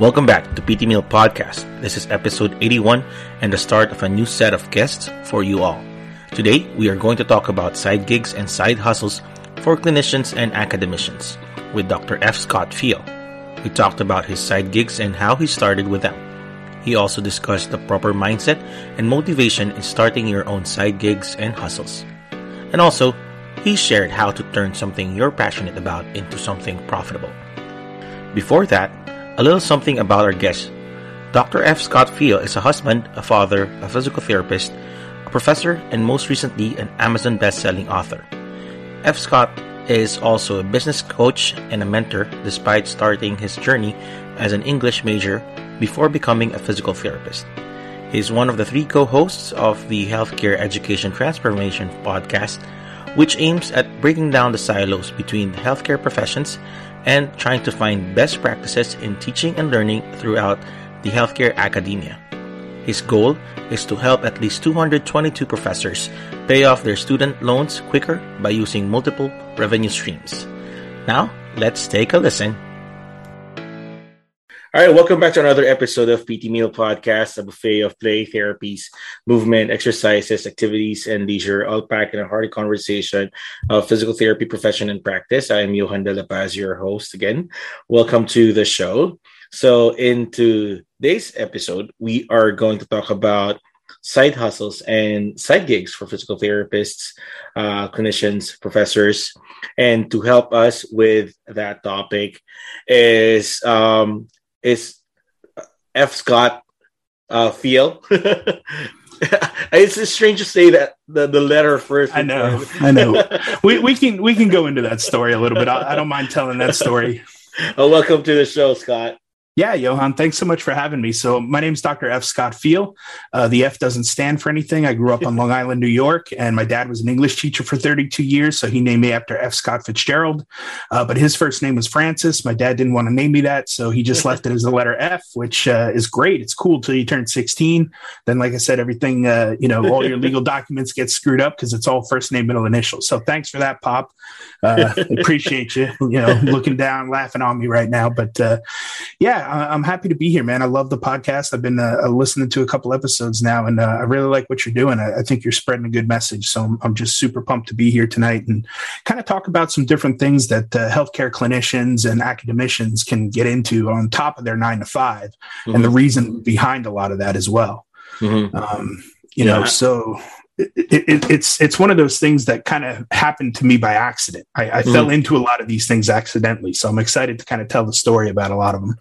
Welcome back to PT Meal Podcast. This is episode 81 and the start of a new set of guests for you all. Today, we are going to talk about side gigs and side hustles for clinicians and academicians with Dr. F. Scott Feil. We talked about his side gigs and how he started with them. He also discussed the proper mindset and motivation in starting your own side gigs and hustles. And also, he shared how to turn something you're passionate about into something profitable. Before that, a little something about our guest. Dr. F. Scott Feil is a husband, a father, a physical therapist, a professor, and most recently, an Amazon best-selling author. F. Scott is also a business coach and a mentor despite starting his journey as an English major before becoming a physical therapist. He is one of the three co-hosts of the Healthcare Education Transformation podcast, which aims at breaking down the silos between the healthcare professions and trying to find best practices in teaching and learning throughout the healthcare academia. His goal is to help at least 222 professors pay off their student loans quicker by using multiple revenue streams. Now, let's take a listen. All right, welcome back to another episode of PT Meal Podcast, a buffet of play, therapies, movement, exercises, activities, and leisure, all packed in a hearty conversation of physical therapy profession and practice. I am Johan de la Paz, your host again. Welcome to the show. So, in today's episode, we are going to talk about side hustles and side gigs for physical therapists, uh, clinicians, professors. And to help us with that topic is um, is F. Scott uh, Feil. it's strange to say that the, the letter first. I know, I know. we, we can we can go into that story a little bit. I, I don't mind telling that story. Oh, welcome to the show, Scott. Yeah, Johan, thanks so much for having me. So, my name is Dr. F. Scott Feil. Uh, the F doesn't stand for anything. I grew up on Long Island, New York, and my dad was an English teacher for 32 years. So, he named me after F. Scott Fitzgerald. Uh, but his first name was Francis. My dad didn't want to name me that. So, he just left it as the letter F, which uh, is great. It's cool till you turn 16. Then, like I said, everything, uh, you know, all your legal documents get screwed up because it's all first name, middle initial. So, thanks for that, Pop. Uh, appreciate you, you know, looking down, laughing on me right now. But uh, yeah, I'm happy to be here, man. I love the podcast. I've been uh, uh, listening to a couple episodes now, and uh, I really like what you're doing. I, I, think you're spreading a good message. So I'm, I'm, just super pumped to be here tonight and kind of talk about some different things that uh, healthcare clinicians and academicians can get into on top of their nine to 5 mm-hmm. and the reason behind a lot of that as well. Mm-hmm. Um, you yeah. know, so it, it, it's it's one of those things that kind of happened to me by accident. I, I mm-hmm. fell into a lot of these things accidentally, so I'm excited to kind of tell the story about a lot of them.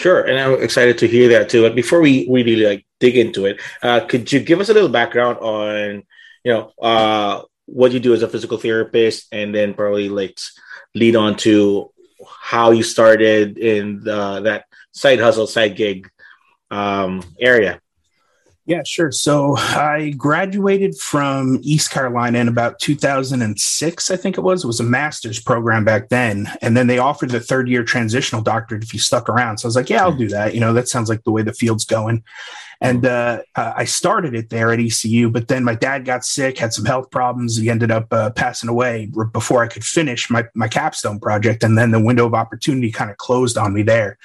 Sure, and I'm excited to hear that too. But before we really like dig into it, uh, could you give us a little background on you know uh, what you do as a physical therapist, and then probably like lead on to how you started in the, that side hustle, side gig um, area? Yeah, sure. So I graduated from East Carolina in about 2006, I think it was. It was a master's program back then. And then they offered the third year transitional doctorate if you stuck around. So I was like, yeah, I'll do that. You know, that sounds like the way the field's going. And uh, I started it there at ECU, but then my dad got sick, had some health problems. He ended up uh, passing away before I could finish my, my capstone project. And then the window of opportunity kind of closed on me there.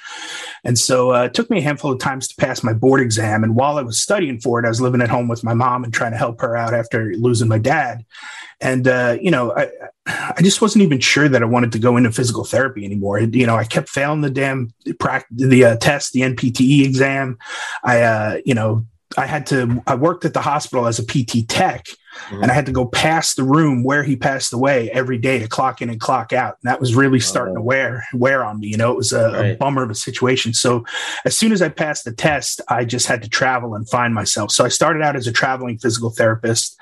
And so uh, it took me a handful of times to pass my board exam. And while I was studying for it, I was living at home with my mom and trying to help her out after losing my dad. And, uh, you know, I, I just wasn't even sure that I wanted to go into physical therapy anymore. You know, I kept failing the damn the uh, test, the NPTE exam. I, uh, you know, I had to, I worked at the hospital as a PT tech Mm-hmm. And I had to go past the room where he passed away every day to clock in and clock out. And that was really starting oh. to wear wear on me. You know, it was a, right. a, bummer of a situation. So as soon as I passed the test, I just had to travel and find myself. So I started out as a traveling physical therapist.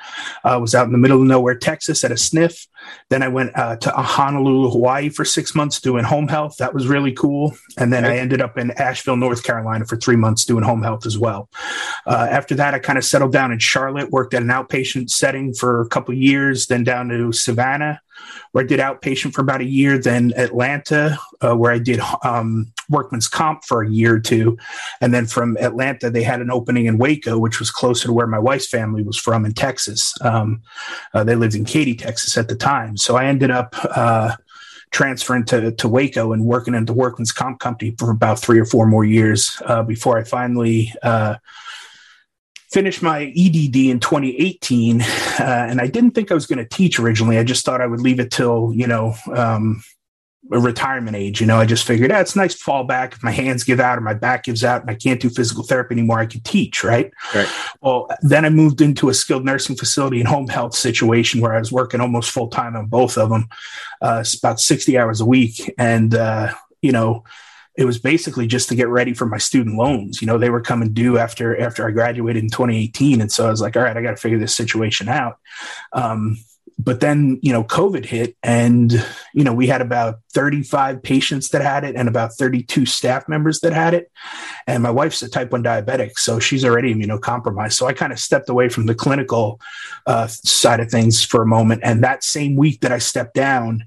I uh, was out in the middle of nowhere, Texas, at a sniff. Then I went uh, to Honolulu, Hawaii for six months doing home health. That was really cool. And then I ended up in Asheville, North Carolina for three months doing home health as well. Uh, after that, I kind of settled down in Charlotte, worked at an outpatient setting for a couple years, then down to Savannah, where I did outpatient for about a year, then Atlanta, uh, where I did um, workman's comp for a year or two. And then from Atlanta, they had an opening in Waco, which was closer to where my wife's family was from in Texas. Um, uh, they lived in Katy, Texas at the time. So I ended up uh, transferring to, to Waco and working at the workman's comp company for about three or four more years uh, before I finally uh, finished my EDD in 2018. Uh, and I didn't think I was going to teach originally. I just thought I would leave it till, you know, um, a retirement age. You know, I just figured, ah, nice fallback. If my hands give out or my back gives out and I can't do physical therapy anymore, I could teach, right? Right. Well, then I moved into a skilled nursing facility and home health situation where I was working almost full time on both of them, uh, about 60 hours a week. And, uh, you know, it was basically just to get ready for my student loans. You know, they were coming due after after I graduated in 2018, and so I was like, all right, I got to figure this situation out. Um, but then you know covid hit and you know we had about 35 patients that had it and about 32 staff members that had it and my wife's a type 1 diabetic so she's already immunocompromised so i kind of stepped away from the clinical uh, side of things for a moment and that same week that i stepped down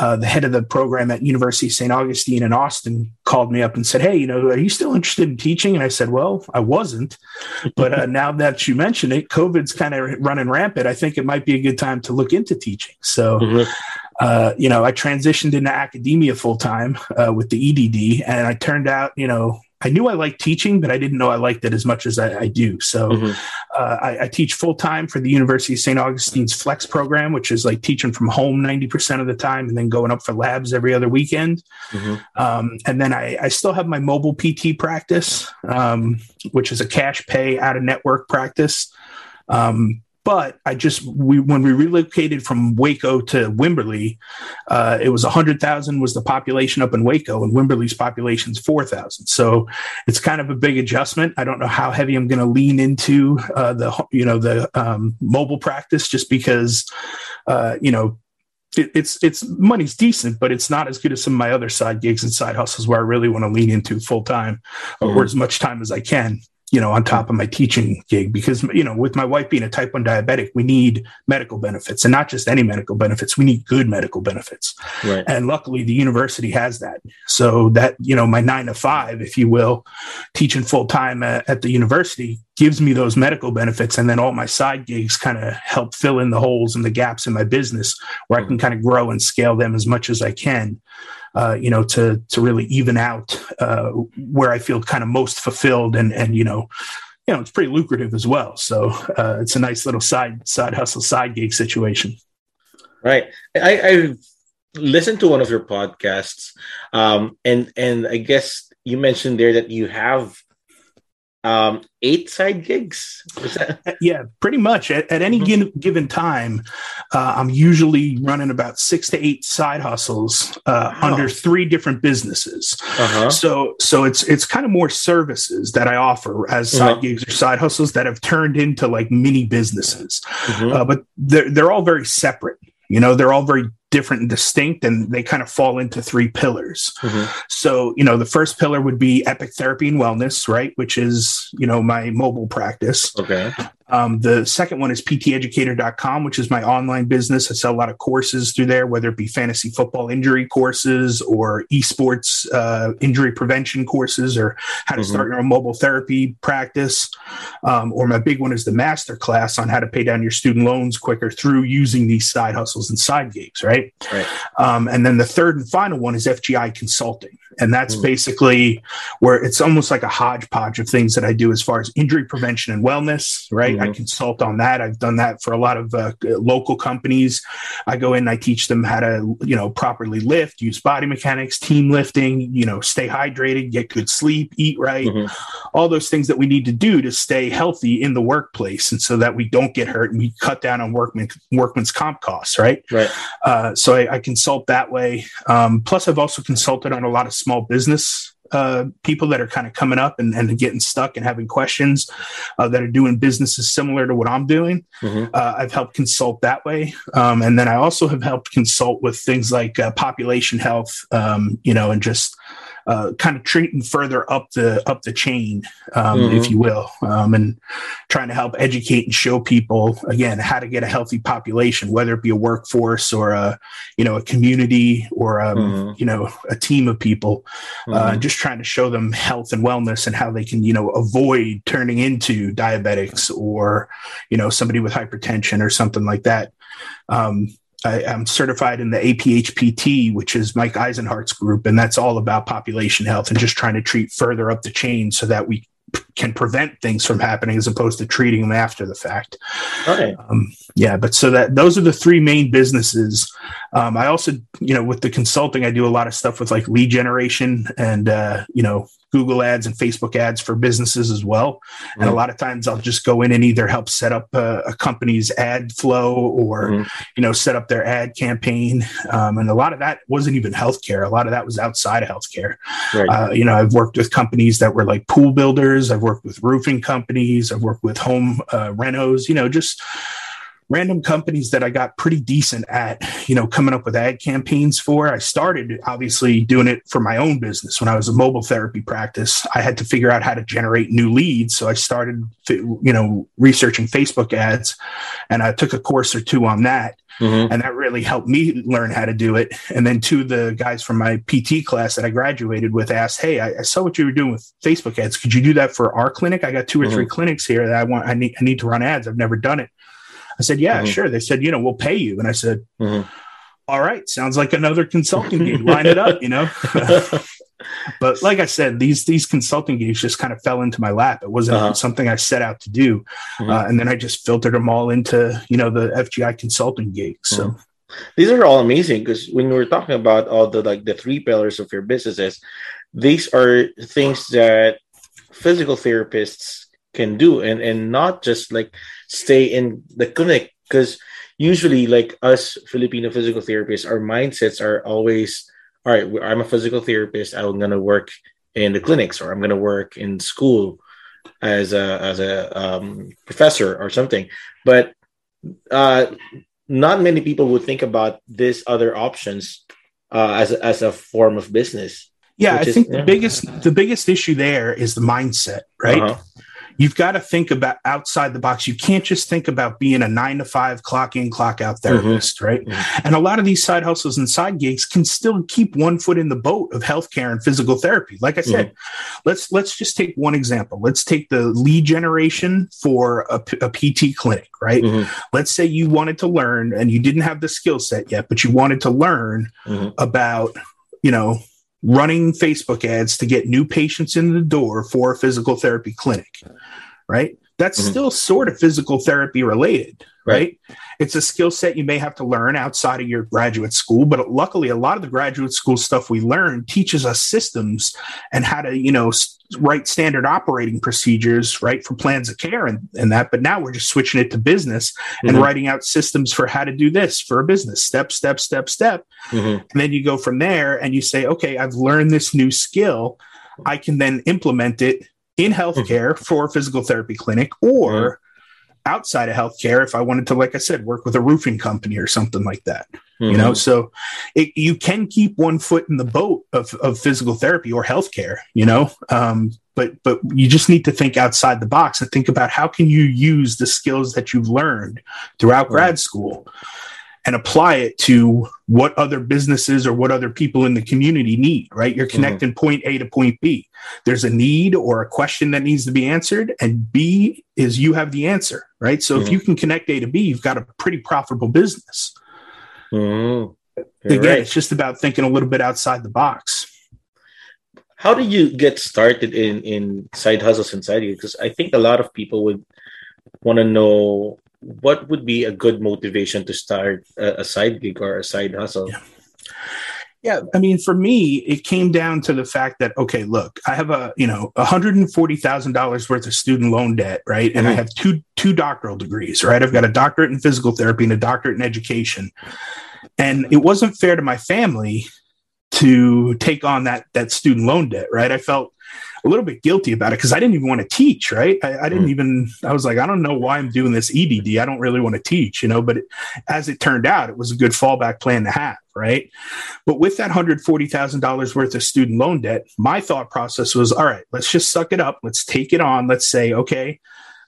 uh, the head of the program at University of St. Augustine in Austin called me up and said, "Hey, you know, are you still interested in teaching?" And I said, "Well, I wasn't, but uh, now that you mention it, COVID's kind of running rampant. I think it might be a good time to look into teaching." So. Mm-hmm. Uh, you know, I transitioned into academia full time uh, with the EDD, and I turned out, you know, I knew I liked teaching, but I didn't know I liked it as much as I, I do. So mm-hmm. uh, I, I, teach full time for the University of St. Augustine's Flex program, which is like teaching from home 90% of the time and then going up for labs every other weekend. Mm-hmm. Um, and then I, I, still have my mobile PT practice, um, which is a cash pay out of network practice. Um, but I just we when we relocated from Waco to Wimberley, uh, it was hundred thousand was the population up in Waco, and Wimberley's population is four thousand. So it's kind of a big adjustment. I don't know how heavy I'm going to lean into uh, the you know the um, mobile practice, just because uh, you know it, it's it's money's decent, but it's not as good as some of my other side gigs and side hustles where I really want to lean into full time mm-hmm. or as much time as I can you know, on top of my teaching gig because, you know, with my wife being a type 1 diabetic, we need medical benefits and not just any medical benefits. We need good medical benefits. Right. And luckily the university has that. So that, you know, my nine to five, if you will, teaching full time at, at the university gives me those medical benefits. And then all my side gigs kind of help fill in the holes and the gaps in my business where I can mm-hmm. kind of grow and scale them as much as I can uh, you know, to to really even out uh, where I feel kind of most fulfilled and and you know, you know, it's pretty lucrative as well. So uh, it's a nice little side side hustle, side gig situation. Right. I, I listened to one of your podcasts, um, and and I guess you mentioned there that you have um eight side gigs that- uh, yeah pretty much at, at any mm-hmm. given, given time uh, i'm usually running about six to eight side hustles uh, wow. under three different businesses uh-huh. so so it's it's kind of more services that i offer as side uh-huh. gigs or side hustles that have turned into like mini businesses mm-hmm. uh, but they're, they're all very separate you know they're all very different and distinct and they kind of fall into three pillars. Mm-hmm. so you know the first pillar would be epic therapy and wellness right? Which is you know my mobile practice. Okay um, the second one is pteducator.com, which is my online business. I sell a lot of courses through there, whether it be fantasy football injury courses or esports uh, injury prevention courses or how to mm-hmm. start your own mobile therapy practice. Um, or my big one is the master class on how to pay down your student loans quicker through using these side hustles and side gigs, right? right. Um, and then the third and final one is FGI Consulting. And that's mm-hmm. basically where it's almost like a hodgepodge of things that I do as far as injury prevention and wellness, right? Mm-hmm. I consult on that. I've done that for a lot of uh, local companies. I go in, I teach them how to, you know, properly lift, use body mechanics, team lifting, you know, stay hydrated, get good sleep, eat right, mm-hmm. all those things that we need to do to stay healthy in the workplace, and so that we don't get hurt and we cut down on workman workman's comp costs, right? Right. Uh, so I, I, consult that way. Um, plus, I've also consulted on a lot of small business uh, people that are kind of coming up and, and getting stuck and having questions uh, that are doing businesses similar to what I'm doing. Mm-hmm. Uh, I've helped consult that way. Um, and then I also have helped consult with things like uh, population health, um, you know, and just uh, kind of treating further up the up the chain, um, mm-hmm. if you will, um, and trying to help educate and show people again how to get a healthy population, whether it be a workforce or a you know a community or a, um, mm-hmm. you know a team of people. Uh, mm-hmm. Uh, just trying to show them health and wellness and how they can you know avoid turning into diabetics or you know somebody with hypertension or something like that. Um, I, am certified in the APHPT, which is Mike Eisenhart's group, and that's all about population health and just trying to treat further up the chain so that we can prevent things from happening as opposed to treating them after the fact. Okay. Um, yeah, but so that those are the three main businesses. Um, I also, you know, with the consulting, I do a lot of stuff with like lead generation and uh, you know Google ads and Facebook ads for businesses as well. Mm-hmm. And a lot of times I'll just go in and either help set up a, a company's ad flow or, mm-hmm. you know, set up their ad campaign. Um, and a lot of that wasn't even healthcare. A lot of that was outside of healthcare. Right. Uh, you know, I've worked with companies that were like pool builders. I've worked with roofing companies. I've worked with home uh, renos, you know, just random companies that I got pretty decent at, you know, coming up with ad campaigns for. I started obviously doing it for my own business when I was a mobile therapy practice. I had to figure out how to generate new leads. So I started, you know, researching Facebook ads and I took a course or two on that. Mm-hmm. And that really helped me learn how to do it. And then two of the guys from my PT class that I graduated with asked, Hey, I, I saw what you were doing with Facebook ads. Could you do that for our clinic? I got two or mm-hmm. three clinics here that I want, I need, I need to run ads. I've never done it. I said, yeah, mm-hmm. sure. They said, you know, we'll pay you. And I said, mm-hmm. All right, sounds like another consulting gig. Line it up, you know. but like I said, these these consulting gigs just kind of fell into my lap. It wasn't uh-huh. something I set out to do, mm-hmm. uh, and then I just filtered them all into you know the FGI consulting gigs. So mm-hmm. these are all amazing because when we were talking about all the like the three pillars of your businesses, these are things that physical therapists can do, and and not just like stay in the clinic because usually like us filipino physical therapists our mindsets are always all right i'm a physical therapist. I'm going to work in the clinics or i'm going to work in school as a as a um, professor or something. But uh, not many people would think about these other options uh, as, a, as a form of business. Yeah i is, think yeah. the biggest the biggest issue there is the mindset right? Uh-huh you've got to think about outside the box. You can't just think about being a nine to five clock in, clock out mm-hmm. therapist, mm-hmm. right? Mm-hmm. And a lot of these side hustles and side gigs can still keep one foot in the boat of healthcare and physical therapy. Like I said, mm-hmm. let's let's just take one example. Let's take the lead generation for a, a PT clinic, right? Mm-hmm. Let's say you wanted to learn and you didn't have the skill set yet, but you wanted to learn mm-hmm. about you know running Facebook ads to get new patients in the door for a physical therapy clinic, right? That's mm-hmm. still sort of physical therapy related, right? right? It's a skill set you may have to learn outside of your graduate school, but luckily, a lot of the graduate school stuff we learn teaches us systems and how to, you know, write standard operating procedures, right, for plans of care and, and that. But now we're just switching it to business and mm-hmm. writing out systems for how to do this for a business step, step, step, step. Mm-hmm. And then you go from there and you say, okay, I've learned this new skill. I can then implement it in healthcare mm-hmm. for a physical therapy clinic or mm-hmm outside of healthcare if I wanted to, like I said, work with a roofing company or something like that. Mm-hmm. You know, mm-hmm. so it, you can keep one foot in the boat of, of physical therapy or healthcare, you know, um, but but you just need to think outside the box and think about how can you use the skills that you've learned throughout right. grad school and apply it to what other businesses or what other people in the community need, right? You're mm-hmm. connecting mm-hmm. point A to point B. There's a need or a question that needs to be answered, and B is you have the answer, right? So mm-hmm. if you can connect A to B, you've got a pretty profitable business. Mm-hmm. Again, right. it's just about thinking a little bit outside the box. How do you get started in in side hustles inside you? Because I think a lot of people would want to know what would be a good motivation to start a, a side gig or a side hustle? Yeah. Yeah, I mean, for me, it came down to the fact that okay, look, I have a you know one hundred and forty thousand dollars worth of student loan debt, right? And mm-hmm. I have two two doctoral degrees, right? I've got a doctorate in physical therapy and a doctorate in education, and it wasn't fair to my family to take on that that student loan debt, right? I felt a little bit guilty about it because I didn't even want to teach, right? I, I didn't mm. even, I was like, I don't know why I'm doing this EDD. I don't really want to teach, you know, but it, as it turned out, it was a good fallback plan to have, right? But with that $140,000 worth of student loan debt, my thought process was, all right, let's just suck it up. Let's take it on. Let's say, okay,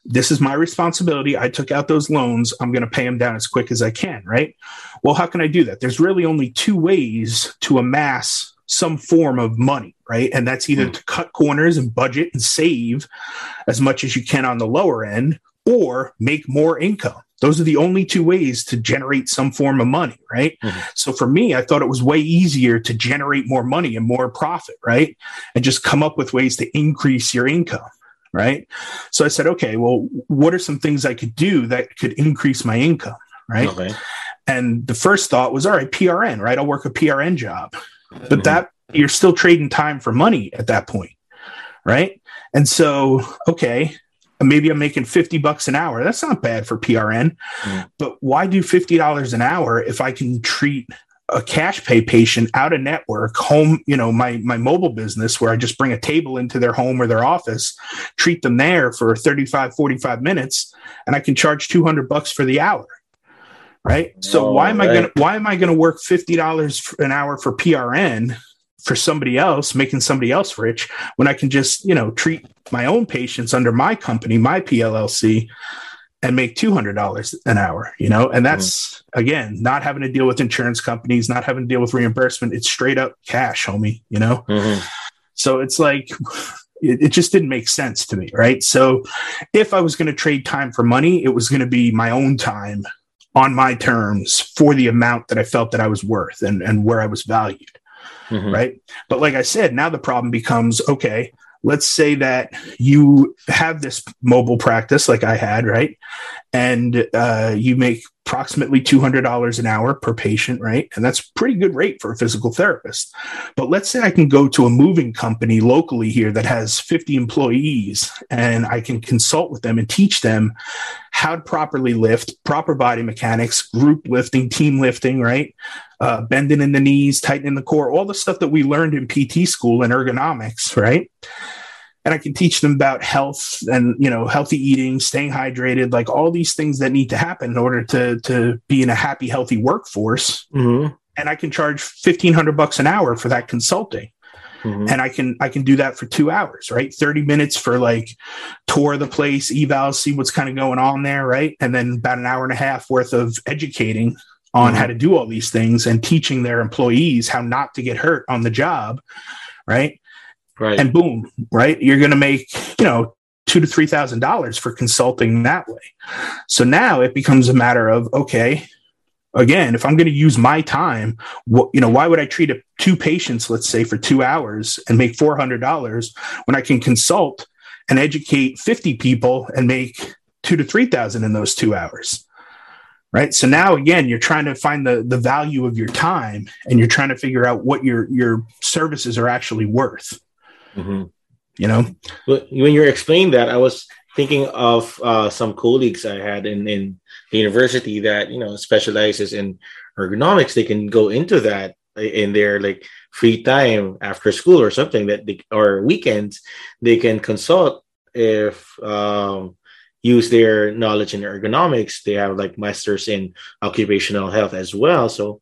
this is my responsibility. I took out those loans. I'm going to pay them down as quick as I can, right? Well, how can I do that? There's really only two ways to amass some form of money, right? And that's either mm. to cut corners and budget and save as much as you can on the lower end or make more income. Those are the only two ways to generate some form of money, right? Mm-hmm. So for me, I thought it was way easier to generate more money and more profit, right? And just come up with ways to increase your income, right? So I said, okay, well, what are some things I could do that could increase my income, right? Okay. And the first thought was, all right, PRN, right? I'll work a PRN job. But mm-hmm. that you're still trading time for money at that point, right? And so, okay, maybe I'm making 50 bucks an hour. That's not bad for PRN. Mm. But why do $50 an hour if I can treat a cash pay patient out of network home, you know, my my mobile business where I just bring a table into their home or their office, treat them there for 35 45 minutes and I can charge 200 bucks for the hour. Right? So oh, why am right. I going to why am I going to work $50 an hour for PRN for somebody else, making somebody else rich when I can just, you know, treat my own patients under my company, my PLLC, and make $200 an hour, you know? And that's, mm-hmm. again, not having to deal with insurance companies, not having to deal with reimbursement. It's straight up cash, homie, you know? Mm-hmm. So it's like, it, it, just didn't make sense to me, right? So if I was going to trade time for money, it was going to be my own time on my terms for the amount that I felt that I was worth and, and where I was valued mm-hmm. right? But like I said, now the problem becomes okay, let's say that you have this mobile practice like I had, right? And uh, you make approximately $200 an hour per patient, right? And that's pretty good rate for a physical therapist. But let's say I can go to a moving company locally here that has 50 employees and I can consult with them and teach them how to properly lift, proper body mechanics, group lifting, team lifting, right? Uh, bending in the knees, tightening the core, all the stuff that we learned in PT school and ergonomics, right? and I can teach them about health and you know healthy eating, staying hydrated, like all these things that need to happen in order to to be in a happy, healthy workforce. Mm-hmm. And I can charge fifteen hundred bucks an hour for that consulting. Mm-hmm. And I can I can do that for two hours, right? Thirty minutes for like tour the place, eval, see what's kind of going on there, right? And then about an hour and a half worth of educating on mm-hmm. how to do all these things and teaching their employees how not to get hurt on the job, right? right. and boom, right? You're going to make, you know, two to three thousand dollars for consulting that way. So now it becomes a matter of okay, again, if I'm going to use my time, what, you know, why would I treat a, two patients, let's say, for two hours and make four hundred dollars when I can consult and educate fifty people and make two to three thousand in those two hours? Right. So now again, you're trying to find the the value of your time and you're trying to figure out what your your services are actually worth. Mm-hmm. You know, when you're explaining that, I was thinking of uh, some colleagues I had in, in the university that you know specializes in ergonomics. They can go into that in their like free time after school or something that they, or weekends they can consult if um, use their knowledge in ergonomics. They have like masters in occupational health as well, so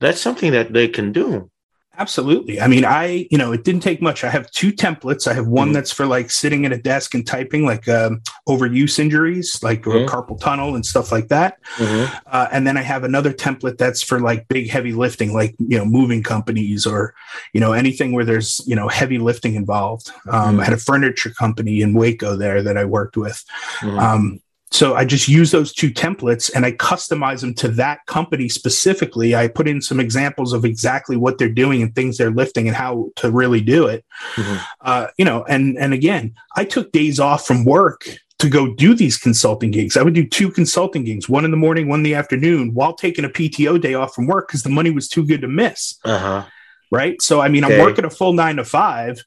that's something that they can do. Absolutely. I mean, I, you know, it didn't take much. I have two templates. I have one mm-hmm. that's for like sitting at a desk and typing, like um, overuse injuries, like mm-hmm. carpal tunnel and stuff like that. Mm-hmm. Uh, and then I have another template that's for like big heavy lifting, like, you know, moving companies or, you know, anything where there's, you know, heavy lifting involved. Um, I had a furniture company in Waco there that I worked with. Mm-hmm. Um, so I just use those two templates and I customize them to that company specifically. I put in some examples of exactly what they're doing and things they're lifting and how to really do it. Mm-hmm. Uh, you know, and and again, I took days off from work to go do these consulting gigs. I would do two consulting gigs, one in the morning, one in the afternoon, while taking a PTO day off from work because the money was too good to miss. Uh-huh. Right. So I mean, okay. I'm working a full nine to five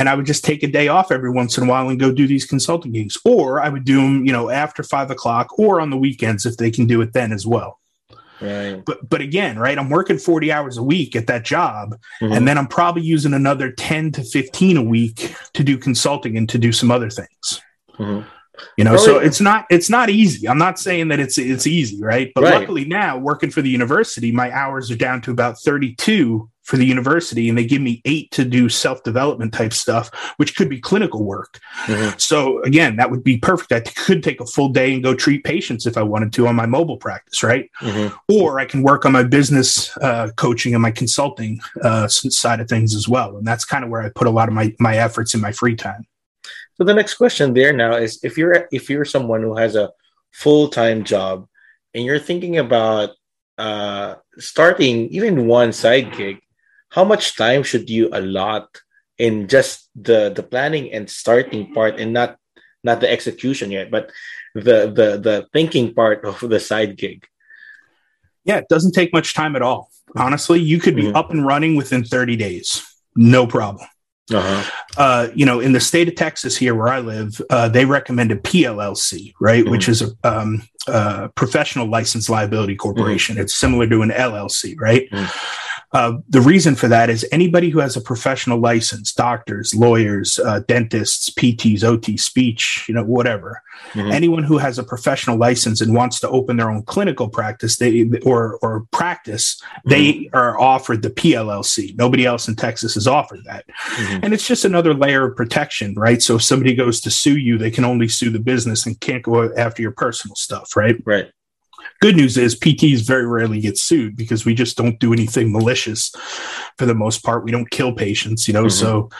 and I would just take a day off every once in a while and go do these consulting gigs, or I would do them, you know, after five o'clock or on the weekends if they can do it then as well. Right. But but again, right, I'm working 40 hours a week at that job, mm-hmm. and then I'm probably using another 10 to 15 a week to do consulting and to do some other things. Mm-hmm. You know, so it's not it's not easy. I'm not saying that it's it's easy, right? But right. luckily now, working for the university, my hours are down to about 32 for the university and they give me eight to do self-development type stuff which could be clinical work mm-hmm. so again that would be perfect i could take a full day and go treat patients if i wanted to on my mobile practice right mm-hmm. or i can work on my business uh, coaching and my consulting uh, side of things as well and that's kind of where i put a lot of my my efforts in my free time so the next question there now is if you're if you're someone who has a full-time job and you're thinking about uh, starting even one side gig, how much time should you allot in just the the planning and starting part, and not not the execution yet, but the the the thinking part of the side gig? Yeah, it doesn't take much time at all. Honestly, you could be mm-hmm. up and running within 30 days, no problem. Uh-huh. Uh, you know, in the state of Texas here where I live, uh, they recommend a PLLC, right, mm-hmm. which is a um, uh, professional license liability corporation. Mm-hmm. It's similar to an LLC, right? Mm-hmm. Uh, the reason for that is anybody who has a professional license, doctors, lawyers, uh, dentists, PTs, OT, speech, you know, whatever, mm-hmm. anyone who has a professional license and wants to open their own clinical practice, they or or practice, mm-hmm. they are offered the PLLC. Nobody else in Texas is offered that, mm-hmm. and it's just another layer of protection, right? So if somebody goes to sue you, they can only sue the business and can't go after your personal stuff, right? Right. Good news is PTs very rarely get sued because we just don't do anything malicious for the most part. We don't kill patients, you know. Mm-hmm. So,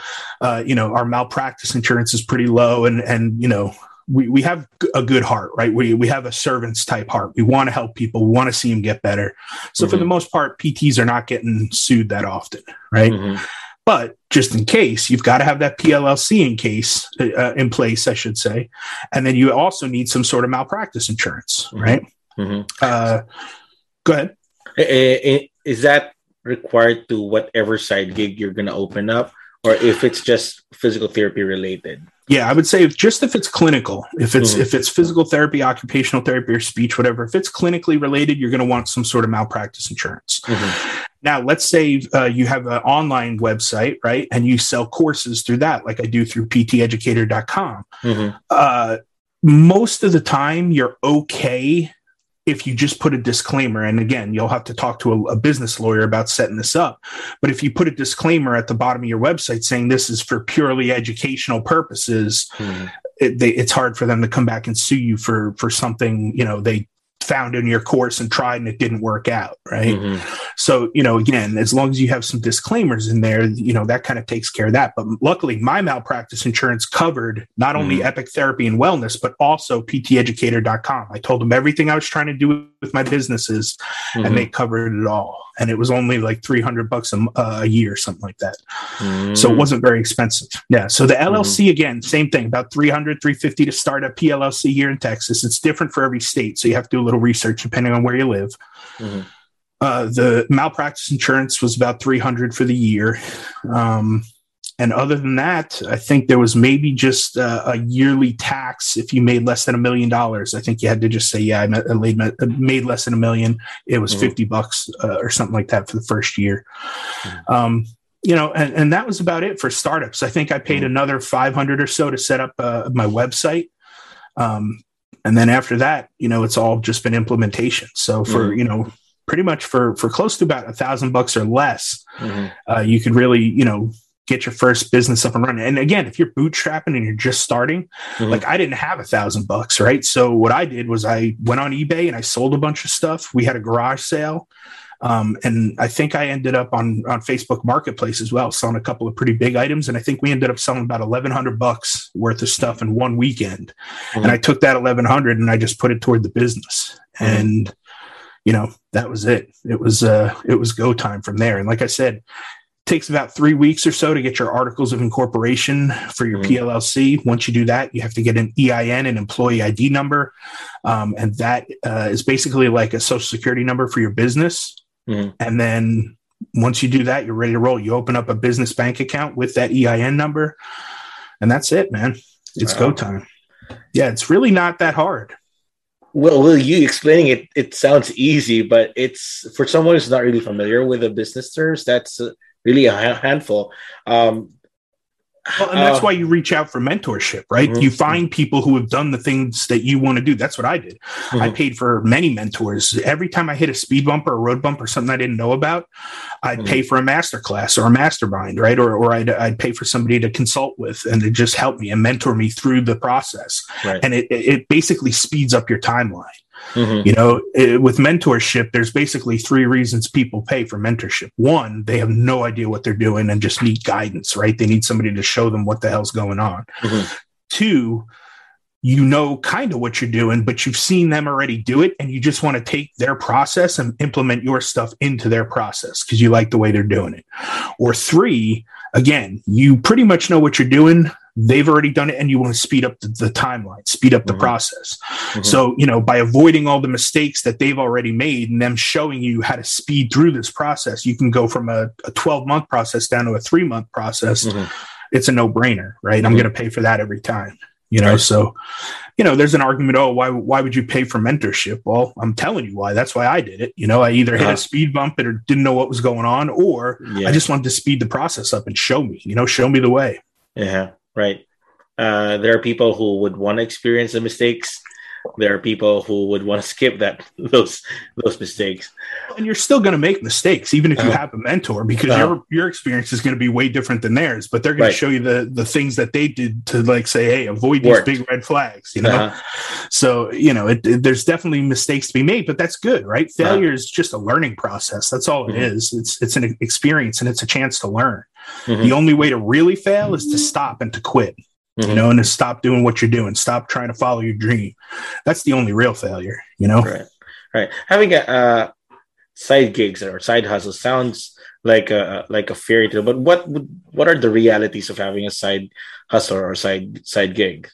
uh, you know, our malpractice insurance is pretty low, and and you know, we, we have a good heart, right? We, we have a servant's type heart. We want to help people. We want to see them get better. So mm-hmm. for the most part, PTs are not getting sued that often, right? Mm-hmm. But just in case, you've got to have that PLLC in case uh, in place, I should say, and then you also need some sort of malpractice insurance, mm-hmm. right? Mm-hmm. Uh, go ahead. Is that required to whatever side gig you're going to open up, or if it's just physical therapy related? Yeah, I would say if just if it's clinical, if it's mm-hmm. if it's physical therapy, occupational therapy, or speech, whatever. If it's clinically related, you're going to want some sort of malpractice insurance. Mm-hmm. Now, let's say uh, you have an online website, right, and you sell courses through that, like I do through pteducator.com. Mm-hmm. Uh, most of the time, you're okay if you just put a disclaimer, and again, you'll have to talk to a, a, business lawyer about setting this up. But if you put a disclaimer at the bottom of your website saying this is for purely educational purposes, mm-hmm. it, they, it's hard for them to come back and sue you for for something you know they found in your course and tried and it didn't work out right mm-hmm. so you know again as long as you have some disclaimers in there you know that kind of takes care of that but luckily my malpractice insurance covered not only mm-hmm. epic therapy and wellness but also pteducator.com i told them everything i was trying to do with my businesses mm-hmm. and they covered it all and it was only like 300 bucks a, uh, a year something like that mm. so it wasn't very expensive yeah so the llc mm. again same thing about 300 350 to start a plc here in texas it's different for every state so you have to do a little research depending on where you live mm-hmm. uh, the malpractice insurance was about 300 for the year um, and other than that, I think there was maybe just uh, a yearly tax if you made less than a million dollars. I think you had to just say, "Yeah, I made, made less than a million. It was mm-hmm. fifty bucks uh, or something like that for the first year." Mm-hmm. Um, you know, and, and that was about it for startups. I think I paid mm-hmm. another five hundred or so to set up uh, my website. Um, and then after that, you know, it's all just been implementation. So for mm-hmm. you know, pretty much for for close to about a thousand bucks or less, mm-hmm. uh, you could really you know get your first business up and running. And again, if you're bootstrapping and you're just starting, mm-hmm. like I didn't have a thousand bucks, right? So what I did was I went on eBay and I sold a bunch of stuff. We had a garage sale. Um, and I think I ended up on, on Facebook Marketplace as well, selling a couple of pretty big items. And I think we ended up selling about eleven hundred bucks worth of stuff in one weekend. Mm-hmm. And I took that eleven hundred and I just put it toward the business. Mm-hmm. And you know that was it. It was uh, it was go time from there. And like I said, takes about three weeks or so to get your articles of incorporation for your mm-hmm. PLLC. Once you do that, you have to get an EIN, an employee ID number, um, and that uh, is basically like a social security number for your business. Mm-hmm. And then once you do that, you're ready to roll. You open up a business bank account with that EIN number, and that's it, man. It's wow. go time. Yeah, it's really not that hard. Well, will you explaining it? It sounds easy, but it's for someone who's not really familiar with the business terms. That's uh, really a handful. Um, well, and that's uh, why you reach out for mentorship, right? Mm-hmm. You find people who have done the things that you want to do. That's what I did. Mm-hmm. I paid for many mentors. Every time I hit a speed bump or a road bump or something I didn't know about, I'd mm-hmm. pay for a master class or a mastermind, right? Or, or I'd, I'd pay for somebody to consult with and to just help me and mentor me through the process. Right. And it, it basically speeds up your timeline. Mm-hmm. You know, it, with mentorship, there's basically three reasons people pay for mentorship. One, they have no idea what they're doing and just need guidance, right? They need somebody to show them what the hell's going on. Mm-hmm. Two, you know kind of what you're doing, but you've seen them already do it and you just want to take their process and implement your stuff into their process because you like the way they're doing it. Or three, again, you pretty much know what you're doing. They've already done it and you want to speed up the, the timeline, speed up the mm-hmm. process. Mm-hmm. So, you know, by avoiding all the mistakes that they've already made and them showing you how to speed through this process, you can go from a, a 12 month process down to a three month process. Mm-hmm. It's a no brainer, right? I'm mm-hmm. going to pay for that every time you know right. so you know there's an argument oh why why would you pay for mentorship well i'm telling you why that's why i did it you know i either hit uh-huh. a speed bump or didn't know what was going on or yeah. i just wanted to speed the process up and show me you know show me the way yeah right uh, there are people who would want to experience the mistakes there are people who would want to skip that those those mistakes and you're still going to make mistakes even if you uh-huh. have a mentor because uh-huh. your your experience is going to be way different than theirs but they're going right. to show you the the things that they did to like say hey avoid these Worked. big red flags you know uh-huh. so you know it, it, there's definitely mistakes to be made but that's good right uh-huh. failure is just a learning process that's all it mm-hmm. is. it's it's an experience and it's a chance to learn mm-hmm. the only way to really fail is to stop and to quit mm-hmm. you know, and to stop doing what you're doing, stop trying to follow your dream. That's the only real failure, you know? Right. Right. Having a uh, side gigs or side hustles sounds like a like a fairy tale, but what would what are the realities of having a side hustle or side side gig?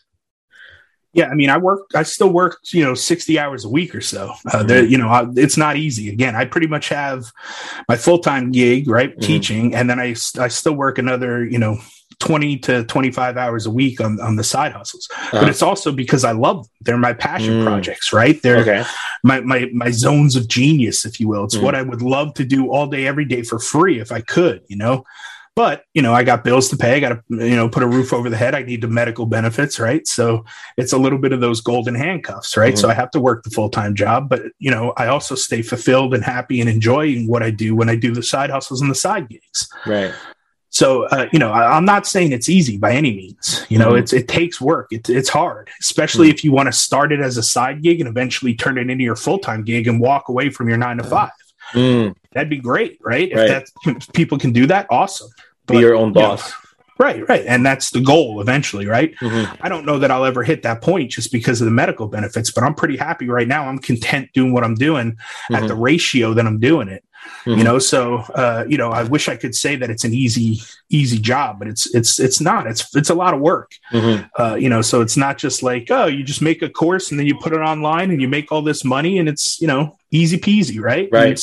Yeah, I mean, I work. I still work, you know, sixty hours a week or so. Uh, mm-hmm. You know, I, it's not easy. Again, I pretty much have my full time gig, right, mm-hmm. teaching, and then I I still work another, you know, 20 to 25 hours a week on, on the side hustles uh-huh. but it's also because i love them. they're my passion mm. projects right they're okay. my, my my zones of genius if you will it's mm. what i would love to do all day every day for free if i could you know but you know i got bills to pay i got to you know put a roof over the head i need the medical benefits right so it's a little bit of those golden handcuffs right mm. so i have to work the full-time job but you know i also stay fulfilled and happy and enjoying what i do when i do the side hustles and the side gigs right so, uh, you know, I, am not saying it's easy by any means. You know, mm-hmm. it's it takes work. It's it's hard, especially mm-hmm. if you want to start it as a side gig and eventually turn it into your full time gig and walk away from your nine to 5 mm. That'd be great, right? right? If that people can do that, awesome. Be your own boss. You know, Right, right. And that's the goal eventually, right? Mm-hmm. I don't know that I'll ever hit that point just because of the medical benefits, but I'm pretty happy right now. I'm content doing what I'm doing mm-hmm. at the ratio that I'm doing it. Mm-hmm. You know, so uh, you know, I wish I could say that it's an easy, easy job, but it's it's it's not. It's it's a lot of work. Mm-hmm. Uh, you know, so it's not just like oh, you just make a course and then you put it online and you make all this money and it's you know easy peasy, right? Right.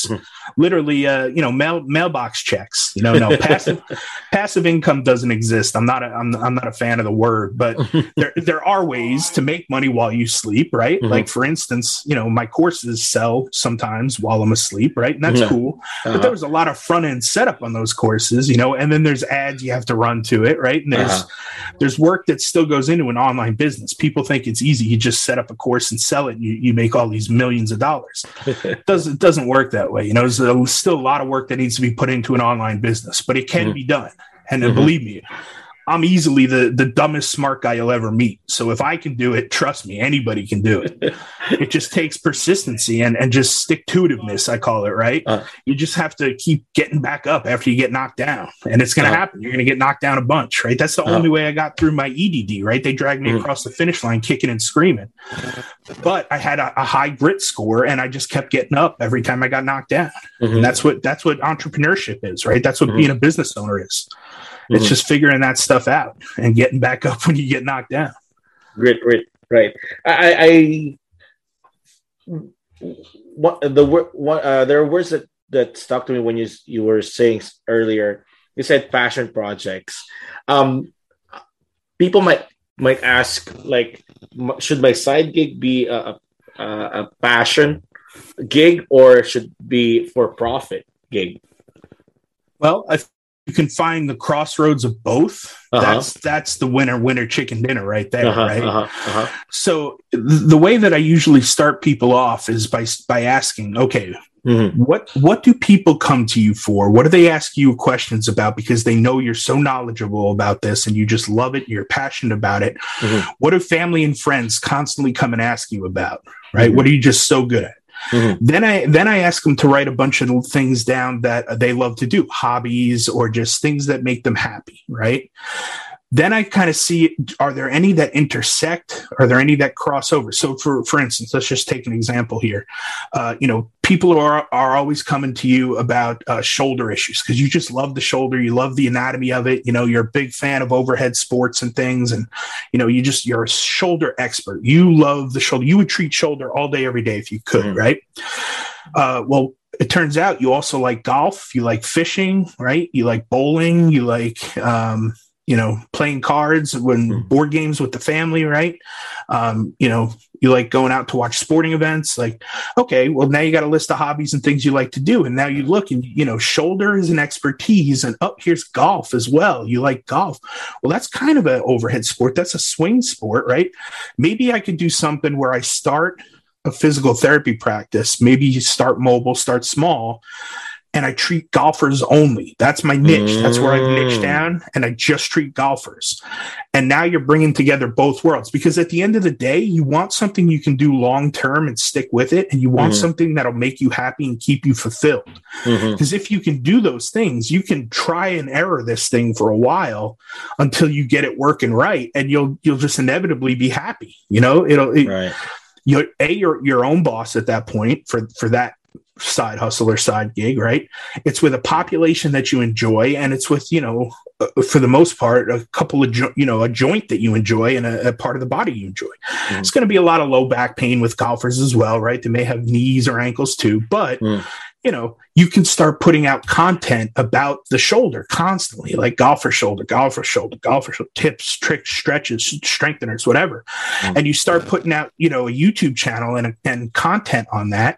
Literally, uh, you know, mail mailbox checks. You know, no passive passive income doesn't exist. I'm not a, I'm I'm not a fan of the word, but there there are ways to make money while you sleep, right? Mm-hmm. Like for instance, you know, my courses sell sometimes while I'm asleep, right? And that's yeah. cool. Uh-huh. But there was a lot of front end setup on those courses, you know, and then there's ads you have to run to it, right? And there's uh-huh. there's work that still goes into an online business. People think it's easy. You just set up a course and sell it, and you, you make all these millions of dollars. it doesn't it doesn't work that way. You know, there's a, still a lot of work that needs to be put into an online business, but it can mm-hmm. be done. And mm-hmm. believe me, I'm easily the the dumbest smart guy you'll ever meet. So if I can do it, trust me, anybody can do it. it just takes persistency and and just stick to itiveness. I call it right. Uh, you just have to keep getting back up after you get knocked down, and it's going to uh, happen. You're going to get knocked down a bunch, right? That's the uh, only way I got through my EDD. Right? They dragged me mm-hmm. across the finish line, kicking and screaming, but I had a, a, high grit score, and I just kept getting up every time I got knocked down. Mm-hmm. And that's what that's what entrepreneurship is, right? That's what mm-hmm. being a business owner is. Mm-hmm. It's just figuring that stuff out and getting back up when you get knocked down. Great, great, right. I, I what the what uh, there are words that that stuck to me when you you were saying earlier. You said passion projects. Um, people might might ask like, should my side gig be a, a, a passion gig or should be for profit gig? Well, I you can find the crossroads of both uh-huh. that's that's the winner winner chicken dinner right there uh-huh, right uh-huh, uh-huh. so the way that i usually start people off is by by asking okay mm-hmm. what what do people come to you for what do they ask you questions about because they know you're so knowledgeable about this and you just love it and you're passionate about it mm-hmm. what do family and friends constantly come and ask you about right mm-hmm. what are you just so good at Mm-hmm. Then I then I ask them to write a bunch of things down that they love to do, hobbies or just things that make them happy, right? then I kind of see are there any that intersect? Are there any that cross over? So, for for instance, let's just take an example here. Uh, you know, people are are always coming to you about uh, shoulder issues because you just love the shoulder, you love the anatomy of it. You know, you're a big fan of overhead sports and things, and you know, you just you're a shoulder expert. You love the shoulder. You would treat shoulder all day, every day if you could, mm-hmm. right? Uh, well, it turns out you also like golf, you like fishing, right? You like bowling, you like um, you know, playing cards when mm. board games with the family, right? Um, you know, you like going out to watch sporting events. Like, okay, well, now you got a list of hobbies and things you like to do. And now you look and, you know, shoulder is an expertise. And up oh, here's golf as well. You like golf. Well, that's kind of an overhead sport. That's a swing sport, right? Maybe I could do something where I start a physical therapy practice. Maybe you start mobile, start small and I treat golfers only. That's my niche. Mm. That's where I've niched mm. down and I just treat golfers. And now you're bringing together both worlds because at the end of the day, you want something you can do long term and stick with it. And you want mm-hmm. something that'll make you happy and keep you fulfilled. Because mm-hmm. if you can do those things, you can try and error this thing for a while until you get it working right. And you'll, you'll just inevitably be happy. You know, it'll, it, right. You're a your your own boss at that point for for that side hustle or side gig, right? It's with a population that you enjoy, and it's with you know, uh, for the most part, a couple of jo- you know a joint that you enjoy and a, a part of the body you enjoy. Mm. It's going to be a lot of low back pain with golfers as well, right? They may have knees or ankles too, but. Mm. You know, you can start putting out content about the shoulder constantly, like golfer shoulder, golfer shoulder, golfer shoulder, tips, tricks, stretches, strengtheners, whatever. Mm. And you start putting out, you know, a YouTube channel and, and content on that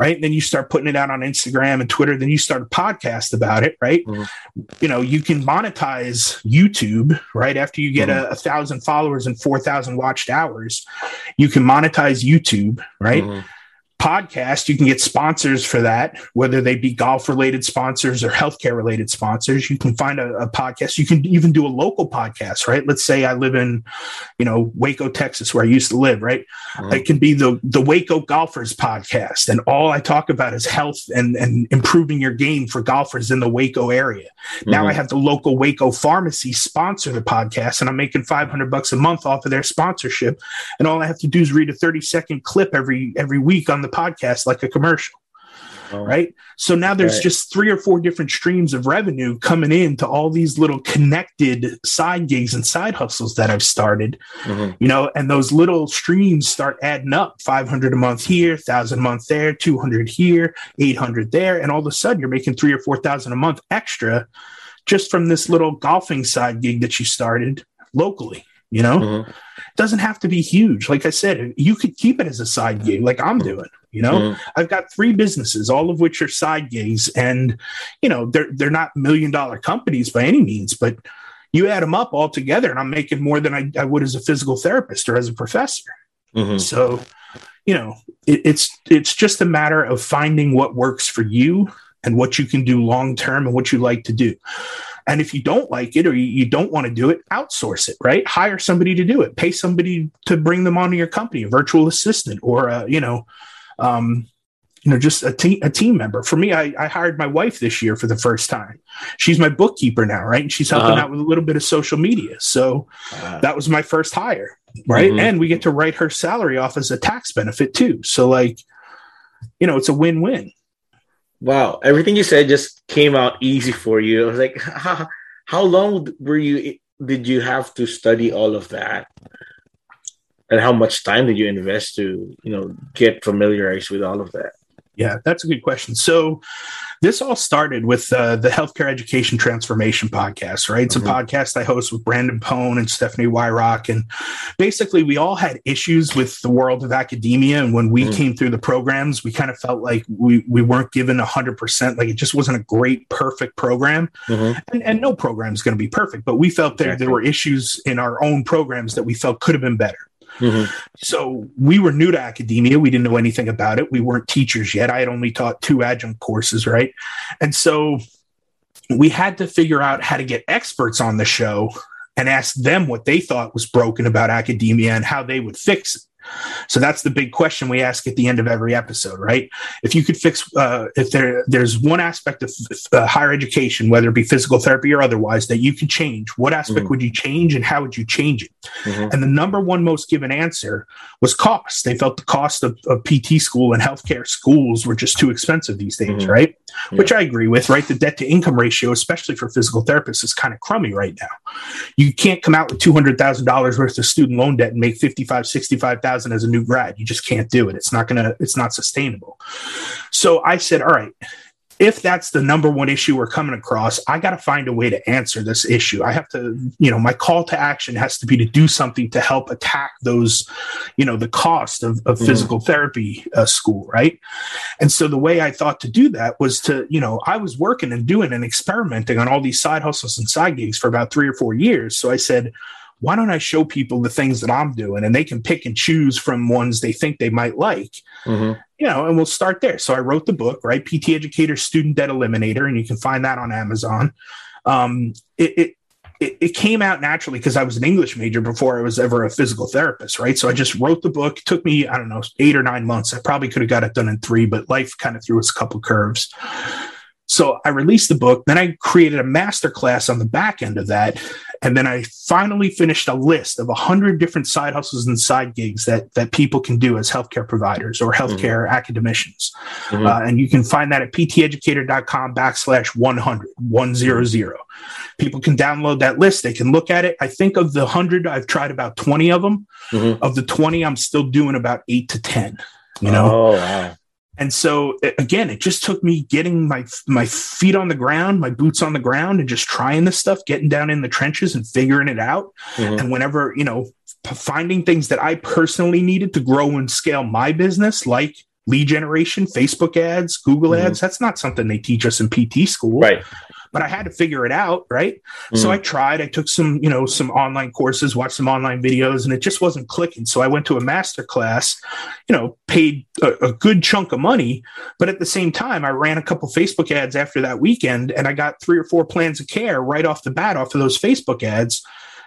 right? And then you start putting it out on Instagram and Twitter. Then you start a podcast about it, right? Mm-hmm. You know, you can monetize YouTube, right? After you get mm-hmm. a, a, thousand followers and 4,000 watched hours, you can monetize YouTube, right? Mm-hmm podcast, you can get sponsors for that, whether they be golf related sponsors or healthcare related sponsors. You can find a, a, podcast. You can even do a local podcast, right? Let's say I live in, you know, Waco, Texas, where I used to live, right? Mm-hmm. It can be the the Waco Golfers podcast, and all I talk about is health and and improving your game for golfers in the Waco area. Mm-hmm. Now I have the local Waco pharmacy sponsor the podcast, and I'm making 500 bucks a month off of their sponsorship. And all I have to do is read a 30 second clip every every week on the podcast like a commercial. Oh, right. So now there's right. just three or four different streams of revenue coming in to all these little connected side gigs and side hustles that I've started, mm-hmm. you know, and those little streams start adding up 500 a month here, 1000 a month there, 200 here, 800 there. And all of a sudden you're making three or 4,000 a month extra just from this little golfing side gig that you started locally, you know? Mm-hmm doesn't have to be huge. Like I said, you could keep it as a side gig, like I'm doing. You know, mm-hmm. I've got three businesses, all of which are side gigs, and you know they're they're not million dollar companies by any means, but you add them up all together, and I'm making more than I, I would as a physical therapist or as a professor. Mm-hmm. So, you know, it, it's it's just a matter of finding what works for you and what you can do long term and what you like to do. And if you don't like it or you, don't want to do it, outsource it, right? Hire somebody to do it. Pay somebody to bring them onto your company, a virtual assistant or, a, you know, um, you know, just a team, a team member. For me, I, I, hired my wife this year for the first time. She's my bookkeeper now, right? And she's helping uh-huh. out with a little bit of social media. So uh-huh. that was my first hire, right? Mm-hmm. And we get to write her salary off as a tax benefit too. So like, you know, it's a win-win. Wow, everything you said just came out easy for you. I was like, how, how long were you did you have to study all of that? And how much time did you invest to, you know, get familiarized with all of that? Yeah, that's a good question. So, this all started with uh, the Healthcare Education Transformation podcast, right? It's mm-hmm. a podcast I host with Brandon Pone and Stephanie Wyrock. And basically, we all had issues with the world of academia. And when we mm-hmm. came through the programs, we kind of felt like we, we weren't given 100%, like it just wasn't a great, perfect program. Mm-hmm. And, and, no program is going to be perfect, but we felt there, there were issues in our own programs that we felt could have been better. Mm-hmm. So we were new to academia. We didn't know anything about it. We weren't teachers yet. I had only taught two adjunct courses, right? And so we had to figure out how to get experts on the show and ask them what they thought was broken about academia and how they would fix it. So that's the big question we ask at the end of every episode, right? If you could fix, uh, if there there's one aspect of uh, higher education, whether it be physical therapy or otherwise, that you could change, what aspect mm-hmm. would you change, and how would you change it? Mm-hmm. And the number one most given answer was cost. They felt the cost of, of PT school and healthcare schools were just too expensive these days, mm-hmm. right? Yeah. Which I agree with, right? The debt to income ratio, especially for physical therapists, is kind of crummy right now. You can't come out with two hundred thousand dollars worth of student loan debt and make fifty five, sixty five thousand as a new grad. You just can't do it. It's not gonna. It's not sustainable. So I said, all right, if that's the number one issue we're coming across, I got to find a way to answer this issue. I have to, you know, my call to action has to be to do something to help attack those, you know, the cost of, of mm-hmm. physical therapy uh, school, right? And so the way I thought to do that was to, you know, I was working and doing and experimenting on all these side hustles and side gigs for about three or four years. So I said, why don't I show people the things that I'm doing and they can pick and choose from ones they think they might like? Mm-hmm. You know, and we'll start there. So I wrote the book, right? PT Educator Student Debt Eliminator, and you can find that on Amazon. Um, it, it it, came out naturally because I was an English major before I was ever a physical therapist, right? So I just wrote the book. It took me, I don't know, eight or nine months. I probably could have got it done in three, but life kind of threw us a couple curves. So I released the book. Then I created a master class on the back end of that. And then I finally finished a list of 100 different side hustles and side gigs that, that people can do as healthcare providers or healthcare mm-hmm. academicians. Mm-hmm. Uh, and you can find that at pteducator.com backslash 100, 100. People can download that list. They can look at it. I think of the 100, I've tried about 20 of them. Mm-hmm. Of the 20, I'm still doing about eight to 10. You know, oh, wow. And so again, it just took me getting my my feet on the ground, my boots on the ground, and just trying this stuff, getting down in the trenches and figuring it out. Mm-hmm. And whenever you know, finding things that I personally needed to grow and scale my business, like lead generation, Facebook ads, Google mm-hmm. ads. That's not something they teach us in PT school. Right but I had to figure it out, right? Mm. So I tried. I took some, you know, some online courses, watched some online videos, and it just wasn't clicking. So I went to a master class, you know, paid a, a good chunk of money, but at the same time, I ran a couple Facebook ads after that weekend, and I got three or four plans of care right off the bat off of those Facebook ads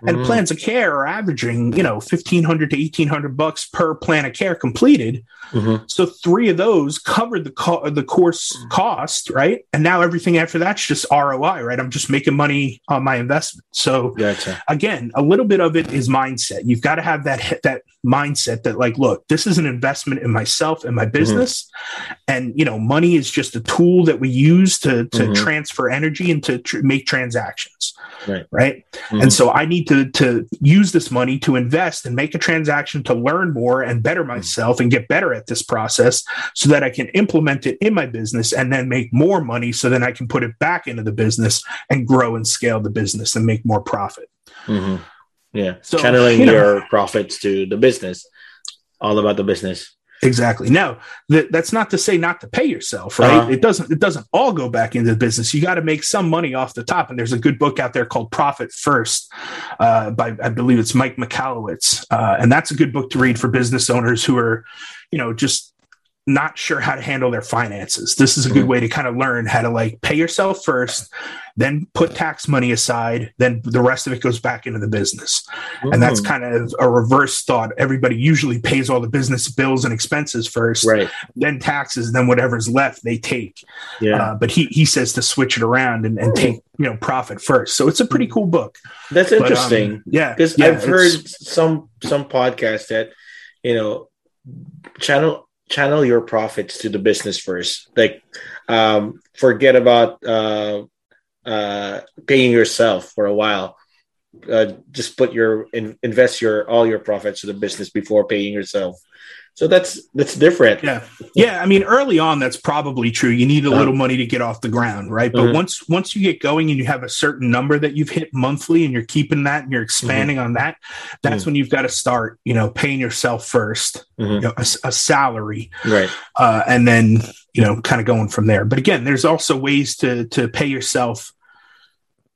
and mm. plans of care are averaging you know 1500 to 1800 bucks per plan of care completed mm-hmm. so three of those covered the co- the course cost right and now everything after that's just roi right i'm just making money on my investment so gotcha. again a little bit of it is mindset you've got to have that that mindset that like look this is an investment in myself and my mm-hmm. business mm-hmm. and you know money is just a tool that we use to to mm-hmm. transfer energy and to tr- make transactions right right mm-hmm. and so i need to to use this money to invest and make a transaction to learn more and better mm-hmm. myself and get better at this process so that i can implement it in my business and then make more money so then i can put it back into the business and grow and scale the business and make more profit mm-hmm. Yeah. So, channeling you know, your profits to the business, all about the business. Exactly. Now, th- that's not to say not to pay yourself, right? Uh-huh. It doesn't. It doesn't all go back into the business. You got to make some money off the top. And there's a good book out there called Profit First, uh, by I believe it's Mike Michalowicz, uh, and that's a good book to read for business owners who are, you know, just not sure how to handle their finances. This is a good mm-hmm. way to kind of learn how to like pay yourself first, then put tax money aside, then the rest of it goes back into the business. Mm-hmm. And that's mm. kind of a reverse thought. Everybody usually pays all the business bills and expenses first, right. then taxes, then whatever's left they take. Yeah. Uh, but he, he says to switch it around and, and take, you know, profit first. So it's a pretty cool book. That's interesting. But, um, yeah. Because yeah, I've heard some, some podcasts that, you know, channel channel your profits to the business first. Like, um, forget about uh, uh, paying yourself for a while. Uh, just put your in, invest your all your profits to the business before paying yourself. So that's that's different. Yeah, yeah. I mean, early on, that's probably true. You need a uh-huh. little money to get off the ground, right? But mm-hmm. once once you get going and you have a certain number that you've hit monthly, and you're keeping that and you're expanding mm-hmm. on that, that's mm-hmm. when you've got to start. You know, paying yourself 1st mm-hmm. you know, a, a, salary, right? Uh, and then you know, kind of going from there. But again, there's also ways to to pay yourself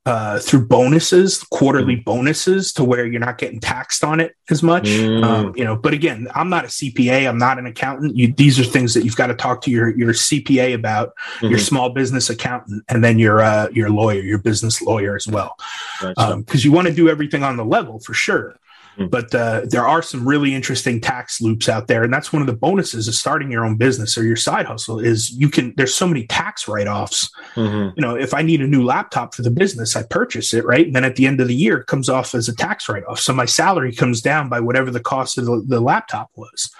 uh, through bonuses, quarterly mm. bonuses, to where you're not getting taxed on it as much. Mm. Um, you know, but again, I'm not a CPA. I'm not an accountant. You, these are things that you've got to talk to your your CPA about, mm-hmm. your small business accountant, and then your uh, your lawyer, your business lawyer as well, because um, you want to do everything on the level for sure. Mm. But uh, there are some really interesting tax loops out there, and that's one of the bonuses of starting your own business or your side hustle is you can. There's so many tax write offs. Mm-hmm. You know, if I need a new laptop for the business, I purchase it, right? And then at the end of the year, it comes off as a tax write off. So my salary comes down by whatever the cost of the, the laptop was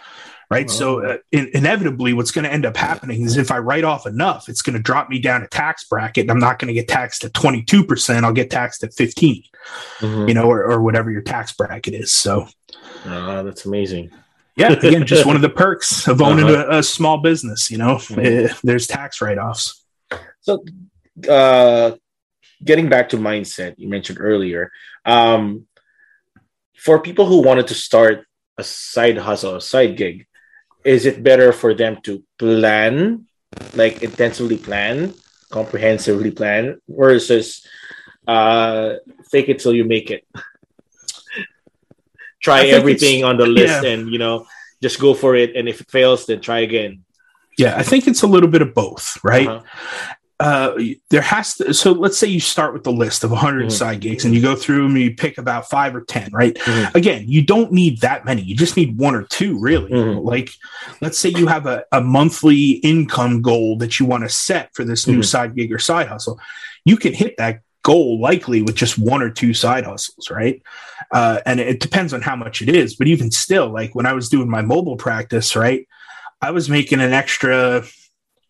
right? So uh, in, inevitably, what's going to end up happening is if I write off enough, it's going to drop me down a tax bracket. And I'm not going to get taxed at 22 percent. I'll get taxed at 15, mm-hmm. you know, or, or, whatever your tax bracket is. So uh, that's amazing. Yeah, again, just one of the perks of owning uh-huh. a, a, small business. You know, mm-hmm. uh, there's tax write offs. So, uh, getting back to mindset, you mentioned earlier. Um, for people who wanted to start a side hustle, a side gig, is it better for them to plan, like intensively plan, comprehensively plan, versus uh, fake it till you make it? try everything on the list yeah. and you know just go for it and if it fails then try again yeah i think it's a little bit of both right uh-huh uh, there has to so let's say you start with the list of 100 mm-hmm. side gigs and you go through and you pick about five or ten right mm-hmm. again you don't need that many you just need one or two really mm-hmm. like let's say you have a, a monthly income goal that you want to set for this new mm-hmm. side gig or side hustle you can hit that goal likely with just one or two side hustles right uh, and it depends on how much it is but even still like when i was doing my mobile practice right i was making an extra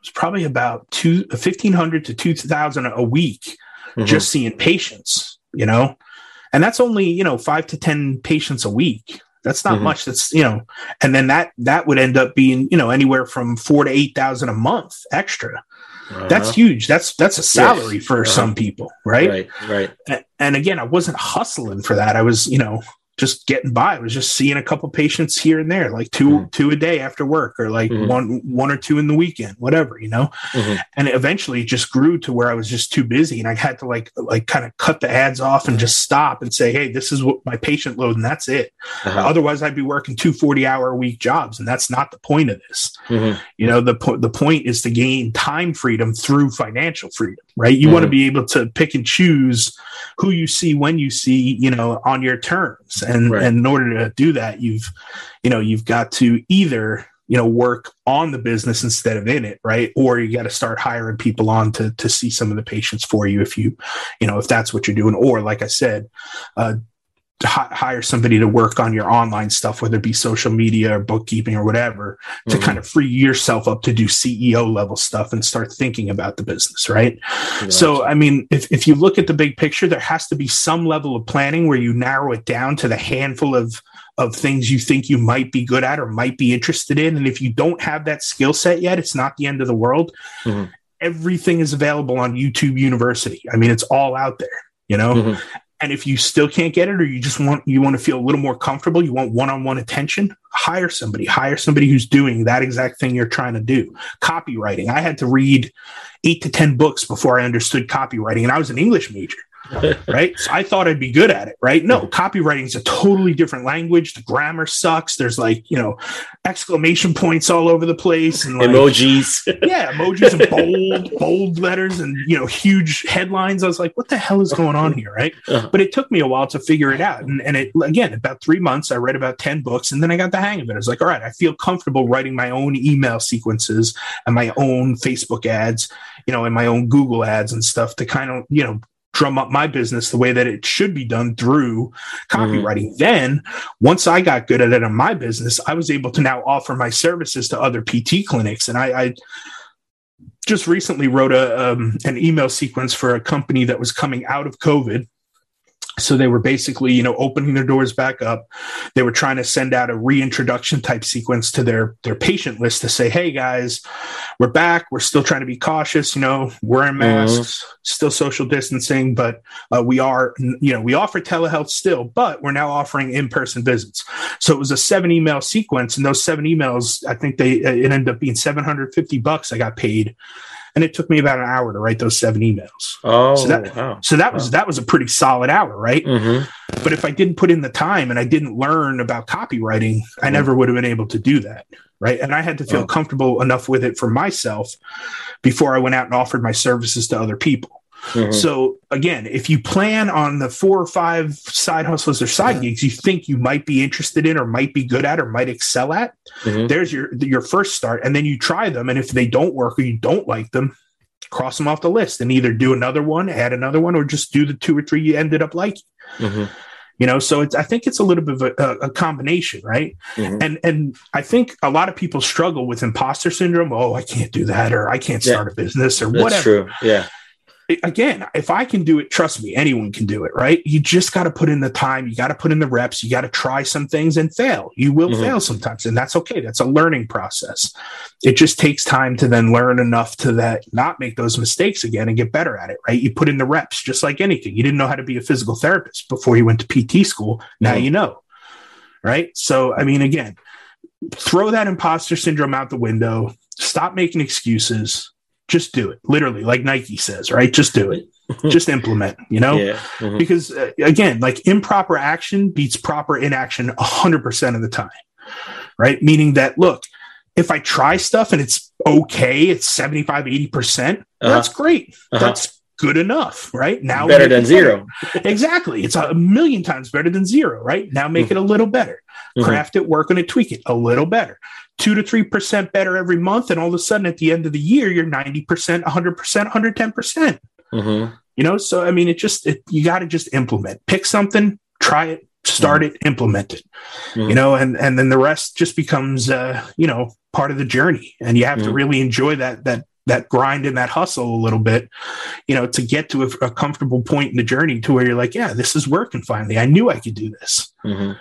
was probably about two, 1500 to 2000 a week mm-hmm. just seeing patients, you know, and that's only, you know, five to 10 patients a week. That's not mm-hmm. much. That's, you know, and then that, that would end up being, you know, anywhere from four to 8,000 a month extra. Uh-huh. That's huge. That's, that's a salary yes. for uh-huh. some people. Right. Right. Right. And, and again, I wasn't hustling for that. I was, you know, just getting by. I was just seeing a couple patients here and there, like 2 mm-hmm. two a day after work, or like mm-hmm. one one or two in the weekend, whatever, you know. Mm-hmm. And eventually, it just grew to where I was just too busy, and I had to like like kind of cut the ads off and just stop and say, "Hey, this is what my patient load, and that's it." Uh-huh. Otherwise, I'd be working two 40 hour a week jobs, and that's not the point of this. Mm-hmm. You know, the po- the point is to gain time freedom through financial freedom, right? You want to mm-hmm. be able to pick and choose who you see when you see, you know, on your terms and, right. and in order to do that you've you know you've got to either you know work on the business instead of in it right or you got to start hiring people on to to see some of the patients for you if you you know if that's what you're doing or like i said uh, hire somebody to work on your online stuff, whether it be social media or bookkeeping or whatever, to mm-hmm. kind of free yourself up to do CEO level stuff and start thinking about the business, right? So, I mean, if, if you look at the big picture, there has to be some level of planning where you narrow it down to the handful of of things you think you might be good at or might be interested in. And if you don't have that skill set yet, it's not the end of the world. Mm-hmm. Everything is available on YouTube University. I mean, it's all out there you know mm-hmm. And if you still can't get it, or you just want you want to feel a little more comfortable, you want one-on-one attention, hire somebody. Hire somebody who's doing that exact thing you're trying to do. Copywriting. I had to read eight to ten books before I understood copywriting, and I was an English major. Right? So I thought I'd be good at it, right? No, copywriting is a totally different language. The grammar sucks. There's like, you know, exclamation points all over the place and like, emojis. yeah, emojis and bold, bold letters and, you know, huge headlines. I was like, what the hell is going on here, right? Uh-huh. But it took me a while to figure it out. And, and it, again, about three months, I read about 10 books and then I got the hang of it. I was like, all right, I feel comfortable writing my own email sequences and my own Facebook ads, you know, and my own Google ads and stuff to kind of, you know, drum up my business the way that it should be done through copywriting. Mm-hmm. Then, once I got good at it in my business, I was able to now offer my services to other PT clinics. And I, I just recently wrote a um, an email sequence for a company that was coming out of COVID so they were basically you know opening their doors back up they were trying to send out a reintroduction type sequence to their their patient list to say hey guys we're back we're still trying to be cautious you know wearing mm-hmm. masks mm-hmm. still social distancing but uh, we are you know we offer telehealth still but we're now offering in-person visits so it was a seven email sequence and those seven emails i think they it ended up being 750 bucks i got paid and it took me about an hour to write those seven emails. Oh, so that, wow. so that was wow. that was a pretty solid hour, right? Mm-hmm. But if I didn't put in the time and I didn't learn about copywriting, mm-hmm. I never would have been able to do that, right? And I had to feel oh. comfortable enough with it for myself before I went out and offered my services to other people. Mm-hmm. So again, if you plan on the four or five side hustles or side gigs you think you might be interested in or might be good at or might excel at, mm-hmm. there's your your first start. And then you try them. And if they don't work or you don't like them, cross them off the list and either do another one, add another one, or just do the two or three you ended up liking. Mm-hmm you know so it's i think it's a little bit of a, a combination right mm-hmm. and and i think a lot of people struggle with imposter syndrome oh i can't do that or i can't start yeah. a business or That's whatever true yeah again, if I can do it, trust me, anyone can do it, right? You just got to put in the time, you got to put in the reps, you got to try some things and fail. You will mm-hmm. fail sometimes, and that's okay. That's a learning process. It just takes time to then learn enough to that not make those mistakes again and get better at it, right? You put in the reps just like anything. You didn't know how to be a physical therapist before you went to PT school. Now mm-hmm. you know. Right? So, I mean, again, throw that imposter syndrome out the window. Stop making excuses just do it literally like nike says right just do it just implement you know yeah. mm-hmm. because uh, again like improper action beats proper inaction 100% of the time right meaning that look if i try stuff and it's okay it's 75 80% uh-huh. that's great uh-huh. that's good enough, right? Now better than zero. exactly. It's a million times better than zero, right? Now make mm-hmm. it a little better. Mm-hmm. Craft it, work on it, tweak it a little better two to three percent better every month, and all of a sudden at the end of the year you're ninety percent, hundred percent, hundred ten percent. Mm-hmm. You know, so I mean, it just it, you got to just implement. Pick something, try it, start mm-hmm. it, implement it. Mm-hmm. You know, and and then the rest just becomes uh, you know part of the journey, and you have to mm-hmm. really enjoy that that that grind and that hustle a little bit, you know, to get to a, a, comfortable point in the journey to where you're like, yeah, this is working finally. I knew I could do this. Mm-hmm.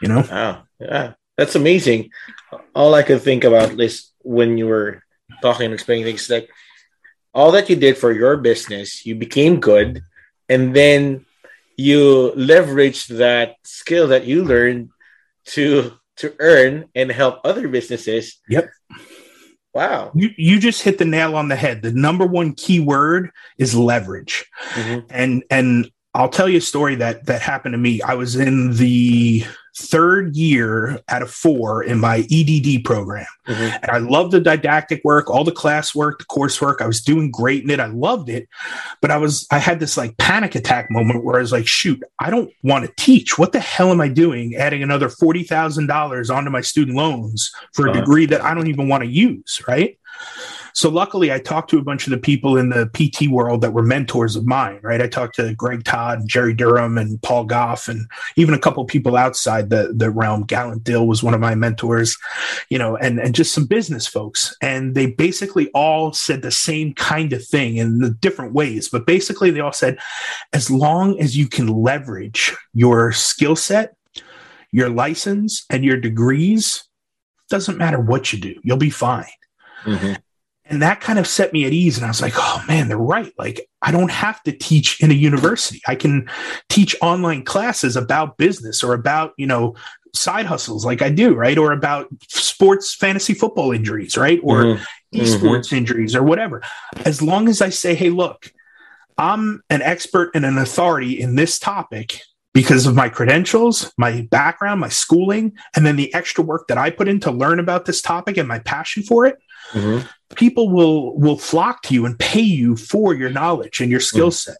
You know? Wow. Yeah. That's amazing all I could think about is when you were talking and explaining things like all that you did for your business, you became good, and then you leveraged that skill that you learned to to earn and help other businesses. Yep. Wow. You you just hit the nail on the head. The number one key word is leverage. Mm-hmm. And and I'll tell you a story that that happened to me. I was in the third year out of four in my EDD program. Mm-hmm. And I loved the didactic work, all the class work, the coursework. I was doing great in it. I loved it. But I was, I had this like panic attack moment where I was like, shoot, I don't want to teach. What the hell am I doing adding another $40,000 onto my student loans for a uh-huh. degree that I don't even want to use? Right. So luckily, I talked to a bunch of the people in the PT world that were mentors of mine. Right, I talked to Greg Todd, Jerry Durham, and Paul Goff, and even a couple people outside the the realm. Gallant Dill was one of my mentors, you know, and and just some business folks, and they basically all said the same kind of thing in the different ways, but basically they all said, as long as you can leverage your skill set, your license, and your degrees, doesn't matter what you do, you'll be fine. Mm-hmm and that kind of set me at ease and i was like oh man they're right like i don't have to teach in a university i can teach online classes about business or about you know side hustles like i do right or about sports fantasy football injuries right or mm-hmm. esports mm-hmm. injuries or whatever as long as i say hey look i'm an expert and an authority in this topic because of my credentials, my background, my schooling, and then the extra work that I put in to learn about this topic and my passion for it, mm-hmm. People will will flock to you and pay you for your knowledge and your skill mm. set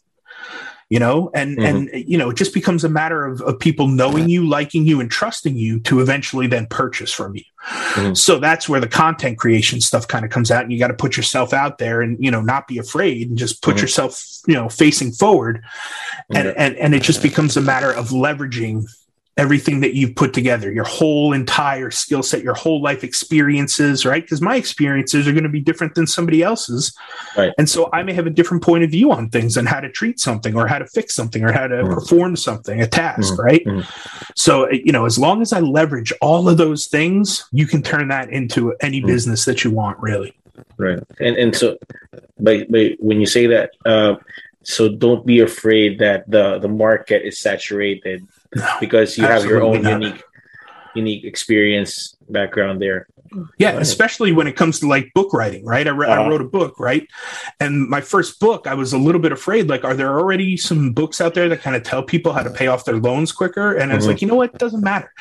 you know and mm-hmm. and you know it just becomes a matter of, of people knowing you liking you and trusting you to eventually then purchase from you mm-hmm. so that's where the content creation stuff kind of comes out and you got to put yourself out there and you know not be afraid and just put mm-hmm. yourself you know facing forward and, and and it just becomes a matter of leveraging everything that you've put together, your whole entire skill set, your whole life experiences, right? Because my experiences are going to be different than somebody else's. Right. And so I may have a different point of view on things and how to treat something or how to fix something or how to mm. perform something, a task, mm. right? Mm. So, you know, as long as I leverage all of those things, you can turn that into any mm. business that you want, really. Right. And and so but, but when you say that, uh, so don't be afraid that the the market is saturated no, because you have your own not. unique unique experience background there. Yeah, especially when it comes to like book writing, right? I, re- uh-huh. I, wrote a book, right? And my first book, I was a little bit afraid. Like, are there already some books out there that kind of tell people how to pay off their loans quicker? And mm-hmm. I was like, you know what? It doesn't matter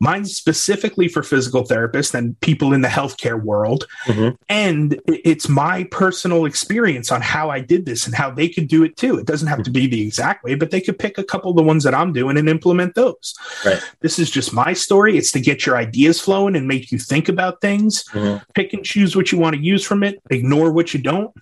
Mine's specifically for physical therapists and people in the healthcare world. Mm-hmm. And it's my personal experience on how I did this and how they could do it too. It doesn't have to be the exact way, but they could pick a couple of the ones that I'm doing and implement those. Right. This is just my story. It's to get your ideas flowing and make you think about things. Mm-hmm. Pick and choose what you want to use from it, ignore what you don't.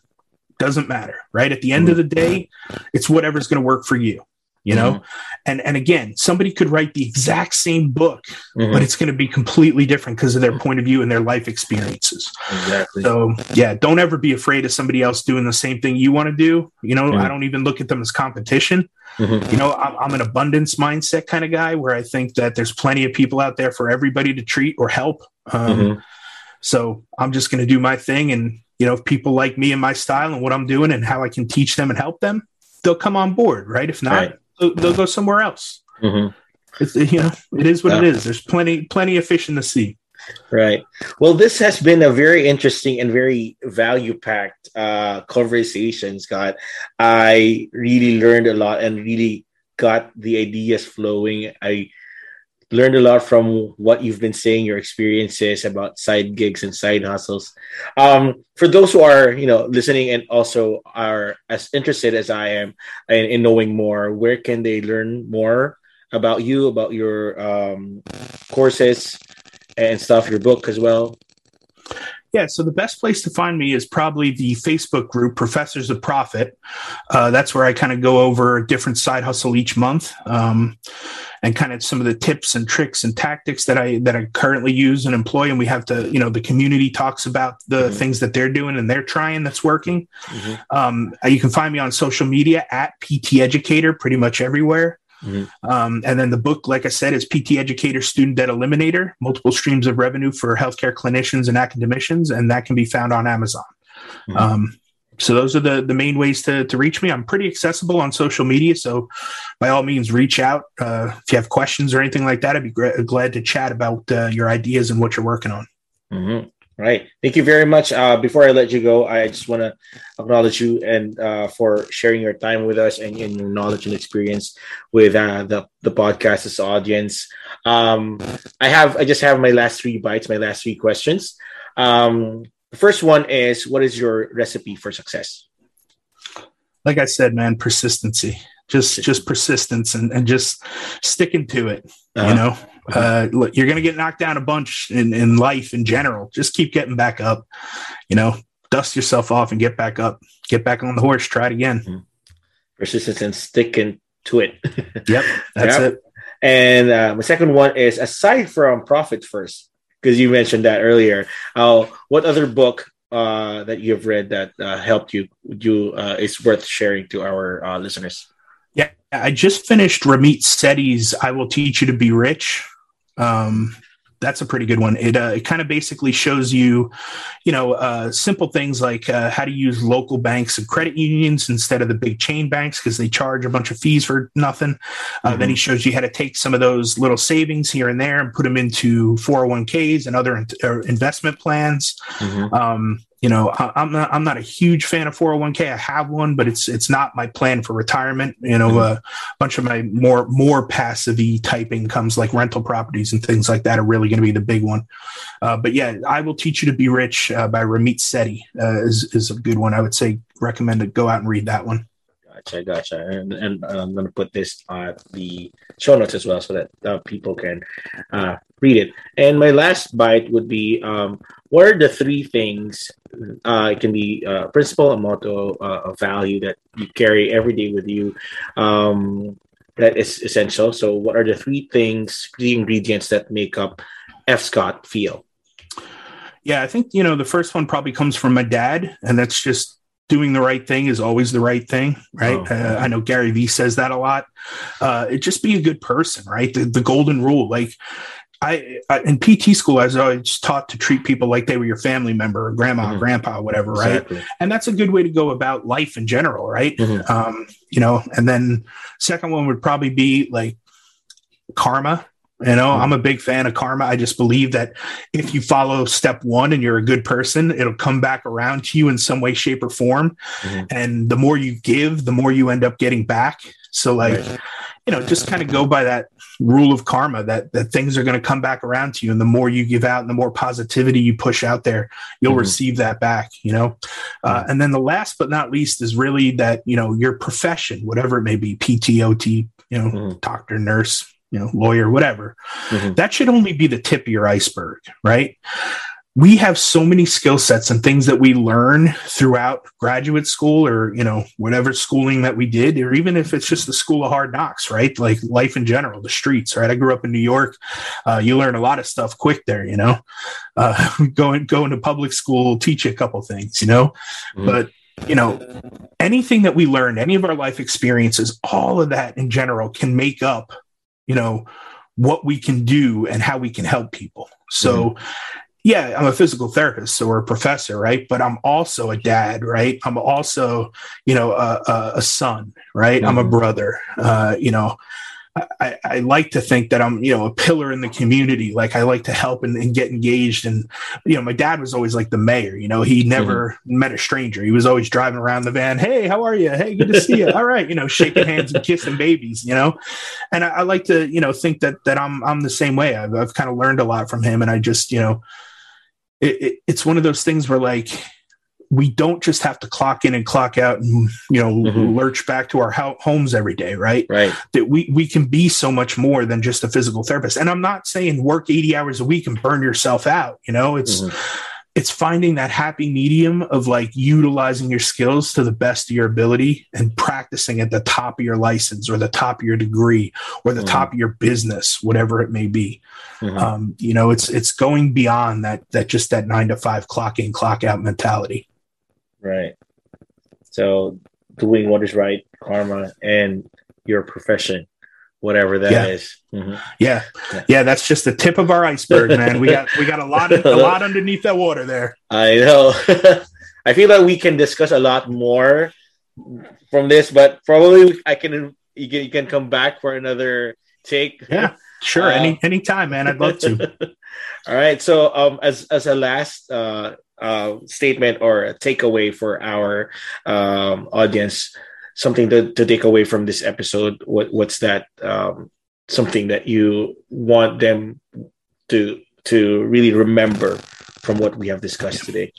Doesn't matter, right? At the end mm-hmm. of the day, it's whatever's going to work for you you know mm-hmm. and and again somebody could write the exact same book mm-hmm. but it's going to be completely different because of their point of view and their life experiences exactly so yeah don't ever be afraid of somebody else doing the same thing you want to do you know mm-hmm. i don't even look at them as competition mm-hmm. you know I'm, I'm, an abundance mindset kind of guy where i think that there's plenty of people out there for everybody to treat or help um, mm-hmm. so i'm just going to do my thing and you know if people like me and my style and what i'm doing and how i can teach them and help them they'll come on board right if not right they'll go somewhere else. Mm-hmm. It's, you know, it is what it is. There's plenty, plenty of fish in the sea. Right. Well, this has been a very interesting and very value packed uh, conversation, Scott. I really learned a lot and really got the ideas flowing. I learned a lot from what you've been saying, your experiences about side gigs and side hustles. Um, for those who are, you know, listening and also are as interested as I am in, in knowing more, where can they learn more about you, about your um, courses and stuff, your book as well? Yeah, so the best place to find me is probably the Facebook group Professors of Profit. Uh, that's where I kind of go over a different side hustle each month. Um, and kind of some of the tips and tricks and tactics that I that I currently use and employ. And we have to, you know, the community talks about the mm-hmm. things that they're doing and they're trying that's working. Mm-hmm. Um, you can find me on social media at PT Educator, pretty much everywhere. Mm-hmm. Um, and then the book, like I said, is PT Educator Student Debt Eliminator Multiple Streams of Revenue for Healthcare Clinicians and Academicians. And that can be found on Amazon. Mm-hmm. Um, so those are the the main ways to to reach me. I'm pretty accessible on social media, so by all means, reach out uh, if you have questions or anything like that. I'd be gra- glad to chat about uh, your ideas and what you're working on. Mm-hmm. Right. Thank you very much. Uh, before I let you go, I just want to acknowledge you and uh, for sharing your time with us and, and your knowledge and experience with uh, the the podcast's audience. Um, I have I just have my last three bites, my last three questions. Um, the first one is what is your recipe for success? Like I said, man, persistency. Just just persistence and, and just sticking to it. Uh-huh. You know, uh-huh. uh, look, you're gonna get knocked down a bunch in, in life in general. Just keep getting back up. You know, dust yourself off and get back up. Get back on the horse. Try it again. Mm-hmm. Persistence and sticking to it. yep, that's yep. it. And uh, my second one is aside from profit first, because you mentioned that earlier. Uh, what other book uh, that you've read that uh, helped you you uh, is worth sharing to our uh, listeners? Yeah, I just finished Ramit Sethi's "I Will Teach You to Be Rich." Um, that's a pretty good one. It uh, it kind of basically shows you, you know, uh, simple things like uh, how to use local banks and credit unions instead of the big chain banks because they charge a bunch of fees for nothing. Uh, mm-hmm. Then he shows you how to take some of those little savings here and there and put them into 401ks and other in- investment plans. Mm-hmm. Um, you know I, am not i'm not a huge fan of 401k i have one but it's it's not my plan for retirement you know mm-hmm. a bunch of my more more passive type incomes like rental properties and things like that are really going to be the big one uh, but yeah i will teach you to be rich uh, by ramit sethi uh, is, is a good one i would say recommend to go out and read that one Gotcha, gotcha. And, and I'm going to put this on the show notes as well so that uh, people can uh, read it. And my last bite would be um, what are the three things? Uh, it can be a uh, principle, a motto, uh, a value that you carry every day with you um, that is essential. So, what are the three things, three ingredients that make up F. Scott Feil? Yeah, I think, you know, the first one probably comes from my dad, and that's just doing the right thing is always the right thing, right? Oh, uh, I know Gary Vee says that a lot. Uh, it just be a good person, right? The, the golden rule, like I, I, in PT school, I was always taught to treat people like they were your family member, or grandma, mm-hmm. grandpa, whatever, right? Exactly. And that's a good way to go about life in general, right? Mm-hmm. Um, you know, and then second one would probably be like karma. You know, mm-hmm. I'm a big fan of karma. I just believe that if you follow step one and you're a good person, it'll come back around to you in some way, shape, or form. Mm-hmm. And the more you give, the more you end up getting back. So, like, right you know, just kind of go by that rule of karma that that things are going to come back around to you, and the more you give out, and the more positivity you push out there, you'll mm-hmm. receive that back. You know, uh, and then the last but not least is really that you know your profession, whatever it may be, PTOT, you know, mm-hmm. doctor, nurse, you know, lawyer, whatever. Mm-hmm. That should only be the tip of your iceberg, right? We have so many skill sets and things that we learn throughout graduate school or you know whatever schooling that we did or even if it's just the school of hard knocks right? Like life in general the streets right? I grew up in new york. Uh, you learn a lot of stuff quick there you know? Uh, going going to public school teach you a couple things you know? Mm. but you know anything that we learned any of our life experiences all of that in general can make up you know what we can do and how we can help people. So mm yeah, I'm a physical therapist or a professor, right? But I'm also a dad, right? I'm also, you know, a, a, a son, right? Mm-hmm. I'm a mm-hmm. brother. Uh, you know, I, I, like to think that I'm, you know, a pillar in the community. Like I like to help and, and, get engaged. And, you know, my dad was always like the mayor, you know, he never mm-hmm. met a stranger. He was always driving around the van. Hey, how are you? Hey, good to see you. All right. You know, shaking hands and kissing babies, you know? And I, I, like to, you know, think that, that I'm, I'm the same way. I've, I've kind of learned a lot from him and I just, you know, it, it, it's one of those things where like we don't just have to clock in and clock out and you know mm-hmm. lurch back to our ho- homes every day right? Right. That we we can be so much more than just a physical therapist. And i'm not saying work 80 hours a week and burn yourself out you know? It's mm-hmm. it's finding that happy medium of like utilizing your skills to the best of your ability and practicing at the top of your license or the top of your degree or the mm-hmm. top of your business whatever it may be mm-hmm. um, you know it's it's going beyond that that just that nine to five clock in clock out mentality right so doing what is right karma and your profession whatever that yeah. is. Mm-hmm. Yeah. yeah. yeah, That's just the tip of our iceberg, man. we got we got a lot of, a lot underneath that water there. I know. I feel like we can discuss a lot more from this, but probably I can you can, you can come back for another take. Yeah, sure. Uh, any any time, man. I'd love to. All right. So um as as a last uh uh statement or a takeaway for our um audience, something to, to take away from this episode what what's that um, something that you want them to to really remember from what we have discussed today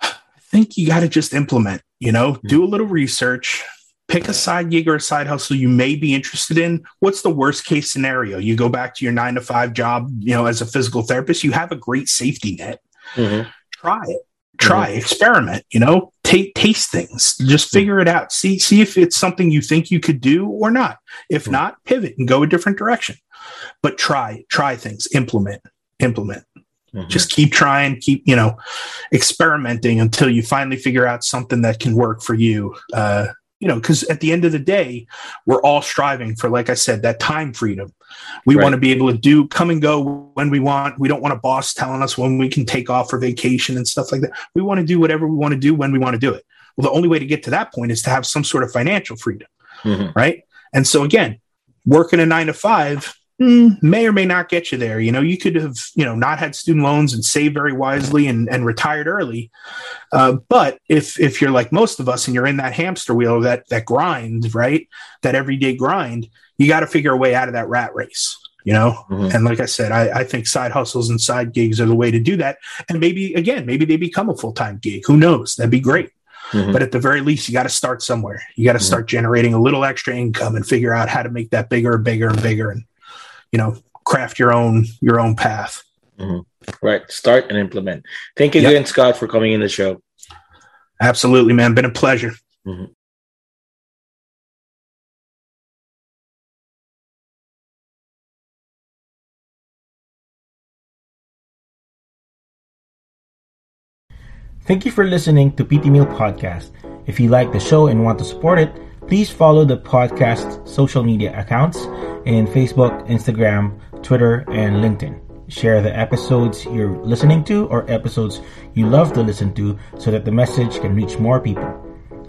i think you got to just implement you know mm-hmm. do a little research pick a side gig or a side hustle you may be interested in what's the worst case scenario you go back to your nine to five job you know as a physical therapist you have a great safety net mm-hmm. try it try mm-hmm. experiment you know take taste things just mm-hmm. figure it out see see if it's something you think you could do or not if mm-hmm. not pivot and go a different direction but try try things implement implement mm-hmm. just keep trying keep you know experimenting until you finally figure out something that can work for you uh you know because at the end of the day we're all striving for like i said that time freedom we right. want to be able to do come and go when we want. We don't want a boss telling us when we can take off for vacation and stuff like that. We want to do whatever we want to do when we want to do it. Well, the only way to get to that point is to have some sort of financial freedom, mm-hmm. right? And so again, working a nine to five may or may not get you there. You know, you could have, you know, not had student loans and saved very wisely and, and retired early. Uh, but if if you're like most of us and you're in that hamster wheel, that that grind, right? That everyday grind, you got to figure a way out of that rat race you know mm-hmm. and like i said I, I, think side hustles and side gigs are the way to do that and maybe again maybe they become a full-time gig who knows that'd be great mm-hmm. but at the very least you got to start somewhere you got to mm-hmm. start generating a little extra income and figure out how to make that bigger and bigger and bigger and you know craft your own your own path mm-hmm. right start and implement thank you yep. again scott for coming in the show absolutely man been a pleasure mm-hmm. Thank you for listening to PT Meal Podcast. If you like the show and want to support it, please follow the podcast's social media accounts in Facebook, Instagram, Twitter, and LinkedIn. Share the episodes you're listening to or episodes you love to listen to so that the message can reach more people.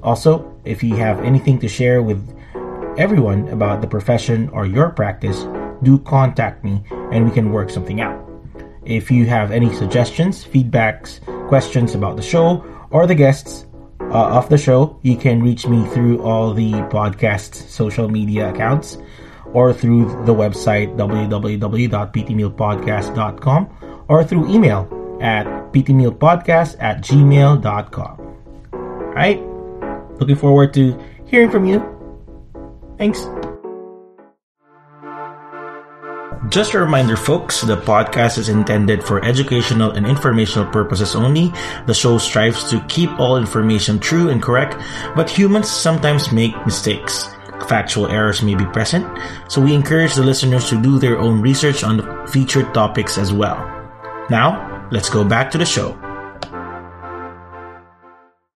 Also, if you have anything to share with everyone about the profession or your practice, do contact me and we can work something out. If you have any suggestions, feedbacks, questions about the show or the guests, uh, of the show, you can reach me through all the podcast social media accounts or through the website www.ptmealpodcast.com or through email at ptmealpodcast at gmail.com. Alright? Looking forward to hearing from you. Thanks. Just a reminder, folks, the podcast is intended for educational and informational purposes only. The show strives to keep all information true and correct, but humans sometimes make mistakes. Factual errors may be present, so we encourage the listeners to do their own research on the featured topics as well. Now, let's go back to the show.